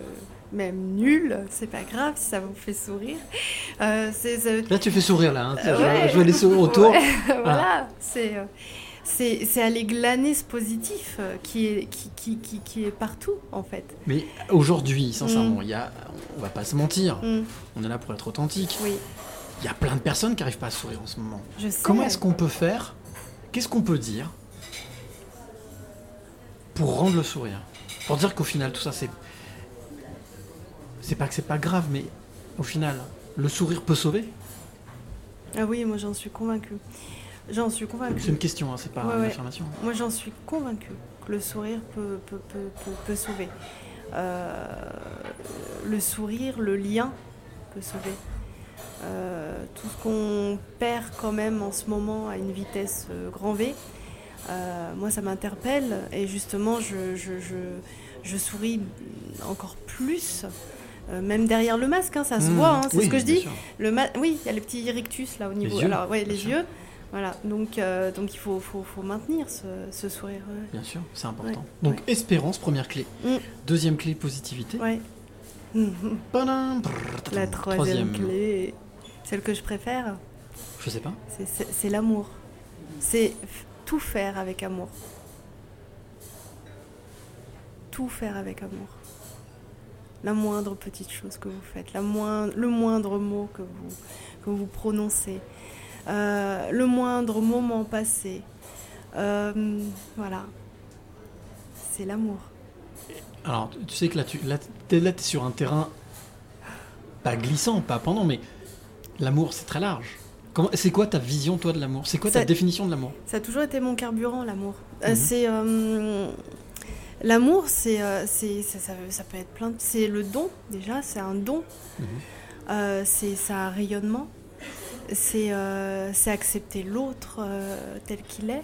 même nulle, c'est pas grave si ça vous fait sourire. Euh, c'est- Là, tu fais sourire là. hein. Je- Ouais. Je, vois les sourires autour. Ouais, Ah. voilà, c'est, euh, c'est, c'est aller glaner ce positif euh, qui, est, qui, qui, qui, qui est partout en fait. Mais aujourd'hui, sincèrement, Mm. il y a, on va pas se mentir. Mm. On est là pour être authentique. Oui, Il y a plein de personnes qui arrivent pas à sourire en ce moment. je sais. Comment est-ce qu'on peut faire? Qu'est-ce qu'on peut dire pour rendre le sourire? Pour dire qu'au final, tout ça, c'est. C'est pas que c'est pas grave, mais au final, le sourire peut sauver Ah oui, moi j'en suis convaincue. J'en suis convaincue. C'est une question, hein, c'est pas Ouais, une ouais. affirmation. Moi j'en suis convaincue que le sourire peut, peut, peut, peut, peut sauver. Euh, le sourire, le lien peut sauver. Euh, tout ce qu'on perd quand même en ce moment à une vitesse euh, grand V, euh, moi ça m'interpelle et justement je, je, je, je souris encore plus. Euh, même derrière le masque, hein, ça se Mmh, voit, hein, c'est oui, ce que je dis. sûr. Le oui, il y a les petits rictus là au niveau. yeux, Alors, ouais, les sûr. yeux. Voilà, donc, euh, donc il faut, faut, faut maintenir ce, ce sourire. ouais. Bien sûr, c'est important. Ouais, Donc, ouais. espérance, première clé. Mm. Deuxième clé, positivité. La troisième clé, celle que je préfère, Je sais pas. c'est- l'amour. C'est tout faire avec amour. Tout faire avec amour. La moindre petite chose que vous faites, la le moindre mot que vous, que vous prononcez, euh, le moindre moment passé. Euh, voilà. C'est l'amour. Alors, tu sais que là, tu là, t'es, là, t'es sur un terrain pas glissant, pas pendant, mais l'amour, c'est très large. Comment, c'est quoi ta vision, toi, de l'amour? C'est quoi ta Ça- définition de l'amour? Ça a toujours été mon carburant, l'amour. Euh, Mhm. C'est l'amour, c'est euh, c'est ça, ça, ça peut être plein. de- C'est le don déjà, c'est un don. Mhm. Euh, c'est ça rayonnement. C'est euh, c'est accepter l'autre euh, tel qu'il est.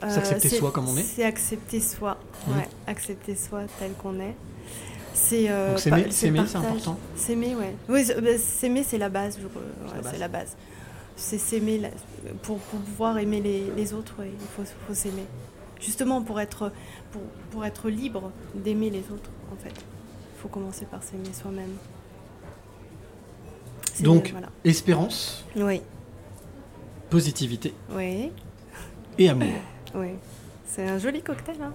C'est accepter soi comme on est C'est accepter soi. Ouais, accepter soi tel qu'on est. C'est Donc, s'aimer- c'est important S'aimer, ouais. Oui, bah, s'aimer, c'est la base. je- ouais, c'est la base. C'est s'aimer. la- Pour, pour pouvoir aimer les, les autres, ouais, il faut, faut s'aimer. Justement, pour être, pour, pour être libre d'aimer les autres, en fait. Il faut commencer par s'aimer soi-même. Donc, voilà. espérance, Oui, positivité oui, et amour. oui. C'est un joli cocktail, hein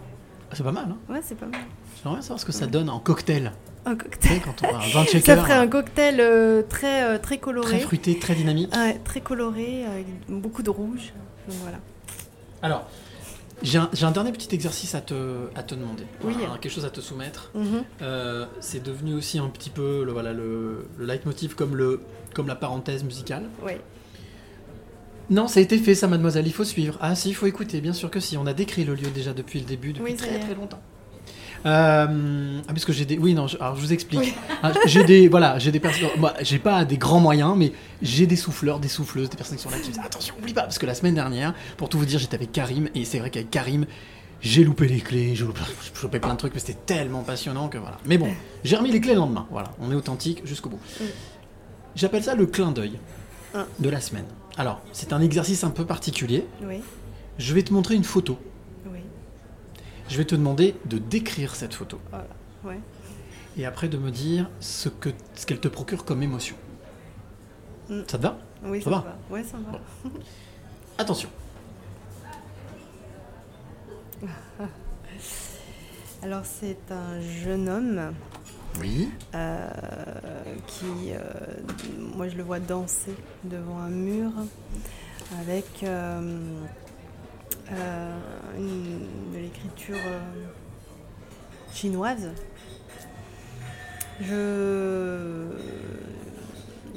Ah, c'est pas mal, hein Ouais, c'est pas mal. J'aimerais savoir ce que ça donne en cocktail. Un cocktail. quand on a un Ça ferait un cocktail euh, très, euh, très coloré. très fruité, très dynamique. Ouais, très coloré, avec beaucoup de rouge. Donc voilà. Alors, j'ai un, dernier petit exercice à te, à te demander. Oui. Voilà, quelque chose à te soumettre. Mhm. Euh, c'est devenu aussi un petit peu le, voilà, le, le leitmotiv comme, le, comme la parenthèse musicale. Ouais. Non, ça a été fait ça, mademoiselle, il faut suivre. Ah si, il faut écouter, bien sûr que si. On a décrit le lieu déjà depuis le début, depuis Oui, très très longtemps. Euh, ah, parce que j'ai des... Oui, non, je- alors je vous explique. Ah, j'ai des... Voilà, j'ai des personnes... Moi, j'ai pas des grands moyens, mais j'ai des souffleurs, des souffleuses, des personnes qui sont là qui me disent attention, oublie pas, parce que la semaine dernière, pour tout vous dire, j'étais avec Karim, et c'est vrai qu'avec Karim, j'ai loupé les clés, j'ai loupé, plein de trucs, mais c'était tellement passionnant que voilà. Mais bon, j'ai remis les clés le lendemain, voilà, on est authentique jusqu'au bout. Mm. J'appelle ça le clin d'œil Ah. de la semaine. Alors, c'est un exercice un peu particulier. Oui, Je vais te montrer une photo. Je vais te demander de décrire cette photo. Voilà. Ouais. Et après de me dire ce que ce qu'elle te procure comme émotion. Mm. Ça te va? Oui, Ça ça, va va. Ouais, ça va. Attention. Alors, c'est un jeune homme Oui. euh, qui, euh, moi, je le vois danser devant un mur avec euh, une- de l'écriture euh, chinoise. Je,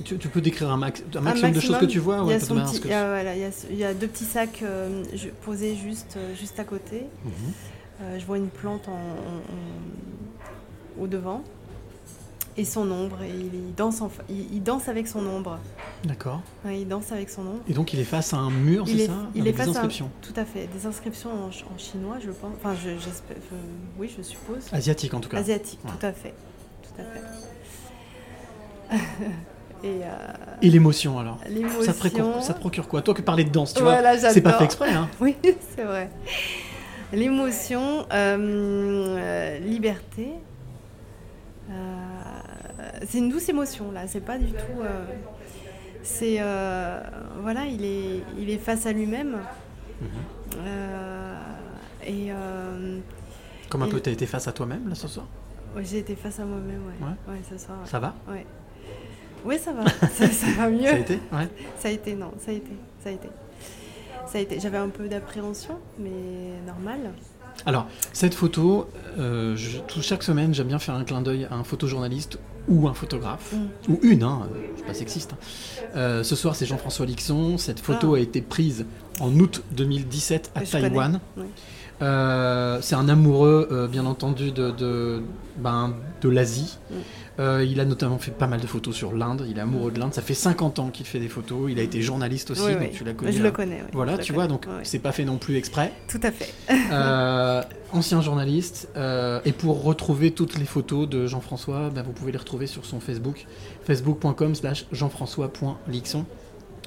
tu, tu peux décrire un, max, un maximum, de choses que tu vois Il y, ouais, petit- y a, voilà, il y a- y a deux petits sacs euh, posés juste, euh, juste à côté. Mhm. Euh, je vois une plante en, en- en- au devant et son ombre. Et il, il danse il danse avec son ombre. D'accord. Ouais, il danse avec son ombre. Et donc il est face à un mur, c'est est, ça? il Avec est des face à inscriptions. tout à fait des inscriptions en, ch- en chinois, je pense. Enfin, je- j'espère. euh, oui, je suppose. Asiatique en tout cas. Asiatique, Ouais. tout à fait, tout à fait. et euh, Et l'émotion alors? L'émotion. ça te, procure, ça te procure quoi? Toi qui parlais de danse, tu vois, c'est pas fait exprès. Hein. Oui, c'est vrai. L'émotion, euh, euh, liberté. euh, c'est une douce émotion là, c'est pas du tout. C'est. euh, voilà, il est, il est face à lui-même. Mhm. Euh, et. euh, Comme un il- peu t'as été face à toi-même là ce soir? Ouais, J'ai été face à moi-même, ouais. Ouais. Ouais, ce soir. ouais. Ça va? Ouais. Oui, ça va. ça, ça va mieux. Ça a été? Ouais. Ça a été, non, ça a été. Ça a été. Ça a été. J'avais un peu d'appréhension, mais normal. Alors, cette photo, euh, je- tout- chaque semaine, j'aime bien faire un clin d'œil à un photojournaliste ou un photographe, Mm. ou une, hein, euh, je suis pas sexiste. hein. Euh, ce soir, c'est Jean-François Lixon. Cette photo Ah. a été prise en août 2017 à Que je Taïwan. oui. Euh, c'est un amoureux, bien entendu, de, de, ben, de l'Asie. Mm. Euh, il a notamment fait pas mal de photos sur l'Inde. Il est amoureux de l'Inde. Ça fait 50 ans qu'il fait des photos. Il a été journaliste aussi, Oui, donc oui. tu l'as connu. Je hein. le connais, oui. Voilà, tu connais, vois, donc c'est pas fait non plus exprès. Tout à fait. Euh, ancien journaliste. euh, et pour retrouver toutes les photos de Jean-François, ben, vous pouvez les retrouver sur son Facebook, facebook.com slash jean-françois.lixon.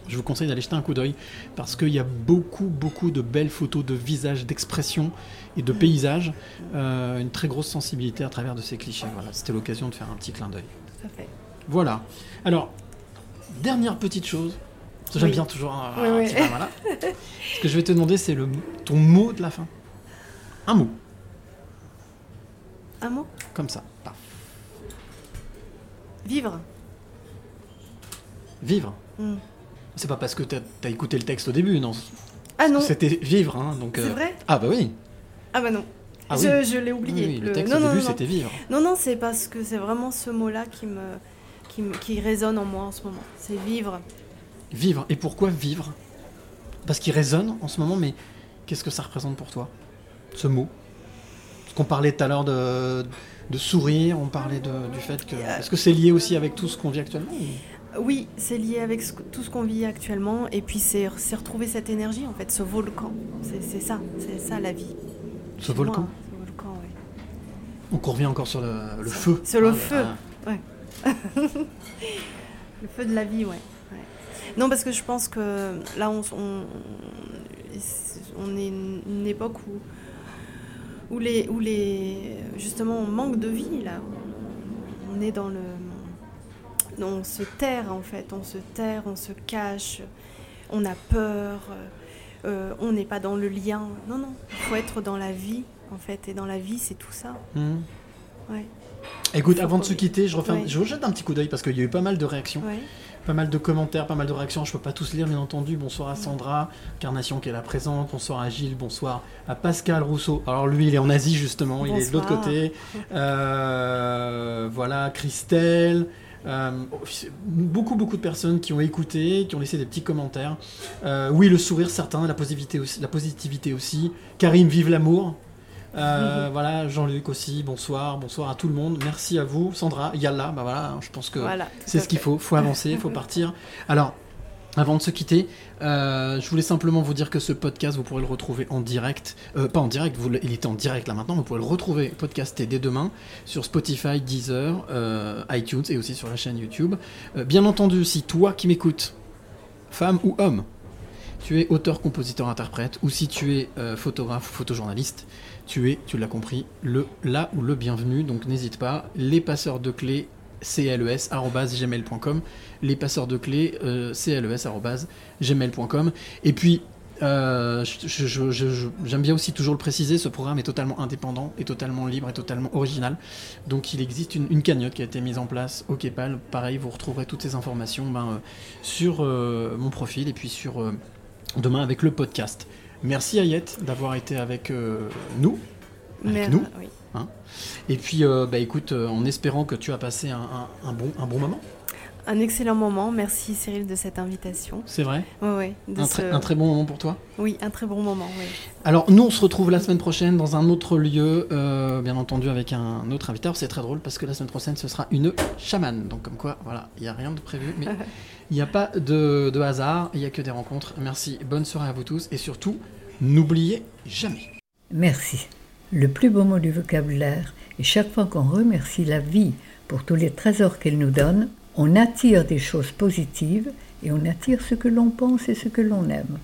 Je vous conseille d'aller jeter un coup d'œil parce qu'il y a beaucoup, beaucoup de belles photos de visages, d'expressions et de paysages. Euh, une très grosse sensibilité à travers de ces clichés. Voilà, c'était l'occasion de faire un petit clin d'œil. Tout à fait. Voilà. Alors, dernière petite chose. J'aime Oui. bien toujours. un- Oui, un oui. petit voilà. Ce que je vais te demander, c'est le ton mot de la fin. Un mot, Un mot? Comme ça. Paf. Vivre. Vivre. Mm. C'est pas parce que t'as as écouté le texte au début, non. Ah non. C'était vivre, hein. Donc. C'est vrai? Ah bah oui. Ah bah non. Ah je oui. je l'ai oublié. Oui, oui, le texte non, au non, début, c'était vivre. Non, non, c'est parce que c'est vraiment ce mot-là qui me, qui me- qui résonne en moi en ce moment. C'est vivre. Vivre. Et pourquoi vivre? Parce qu'il résonne en ce moment, mais qu'est-ce que ça représente pour toi? Ce mot? Parce qu'on parlait tout à l'heure de, de sourire, on parlait de- du fait que. Est-ce que c'est lié aussi avec tout ce qu'on vit actuellement ou- Oui, c'est lié avec ce tout ce qu'on vit actuellement. Et puis c'est retrouver cette énergie, en fait, ce volcan. C'est ça, c'est ça la vie. Ce Chez moi, volcan Ce volcan, oui. Donc on revient encore sur le, le feu. Sur le Ah, feu, ah. ouais. le feu de la vie, ouais. ouais. Non, parce que je pense que là, on, on, on est une, une époque où, où, les, où les. Justement, on manque de vie, là. On est dans le. On se terre, en fait. On se terre, on se cache. On a peur. euh, on n'est pas dans le lien. Non, non. Il faut être dans la vie, en fait. Et dans la vie, c'est tout ça. Mhm. Ouais. Écoute, avant de se quitter, je, refais un- Ouais. je rejette un petit coup d'œil parce qu'il y a eu pas mal de réactions, Ouais. pas mal de commentaires, pas mal de réactions. Je peux pas tous lire, bien entendu. Bonsoir à Sandra, Carnation qui est là présente. Bonsoir à Gilles, bonsoir à Pascal Rousseau. Alors lui, il est en Asie justement, il est de l'autre côté. Euh, voilà, Christelle. Euh, beaucoup beaucoup de personnes qui ont écouté, qui ont laissé des petits commentaires. Euh, oui, le sourire certain, la positivité aussi, la positivité aussi. Karim, vive l'amour. Euh, voilà, Jean-Luc aussi, bonsoir, bonsoir à tout le monde, merci à vous, Sandra, Yalla, bah voilà, je pense que Voilà, c'est ce qu'il faut, faut avancer, faut partir. Alors, avant de se quitter, euh, je voulais simplement vous dire que ce podcast, vous pourrez le retrouver en direct, euh, pas en direct, il était en direct là maintenant, vous pouvez le retrouver podcasté dès demain sur Spotify, Deezer, euh, iTunes et aussi sur la chaîne YouTube. Bien entendu, si toi qui m'écoutes, femme ou homme, tu es auteur, compositeur, interprète, ou si tu es photographe, photojournaliste, tu es, tu l'as compris, le là ou le bienvenu. Donc n'hésite pas. Les passeurs de clés cles@gmail.com. Les passeurs de clés euh, cles@gmail.com. Et puis euh, j'aime bien aussi toujours le préciser, ce programme est totalement indépendant, est totalement libre et totalement original. Donc il existe une, une cagnotte qui a été mise en place au Kepal. Pareil, vous retrouverez toutes ces informations ben, euh, sur euh, mon profil et puis sur demain avec le podcast. Merci Ayette d'avoir été avec nous. Avec nous. oui. hein. Et puis, bah, écoute, en espérant que tu as passé un, un- un bon, un bon moment. Un excellent moment. Merci Cyril de cette invitation. C'est vrai Oui, oui. Un, très, un très bon moment pour toi Oui, un très bon moment, oui. Alors, nous, on se retrouve la semaine prochaine dans un autre lieu, euh, bien entendu, avec un autre invité. C'est très drôle parce que la semaine prochaine, ce sera une chamane. Donc, comme quoi, voilà, il n'y a rien de prévu, mais il n'y a pas de, de hasard, il n'y a que des rencontres. Merci, bonne soirée à vous tous et surtout, n'oubliez jamais. Merci. Le plus beau mot du vocabulaire est chaque fois qu'on remercie la vie pour tous les trésors qu'elle nous donne, on attire des choses positives et on attire ce que l'on pense et ce que l'on aime.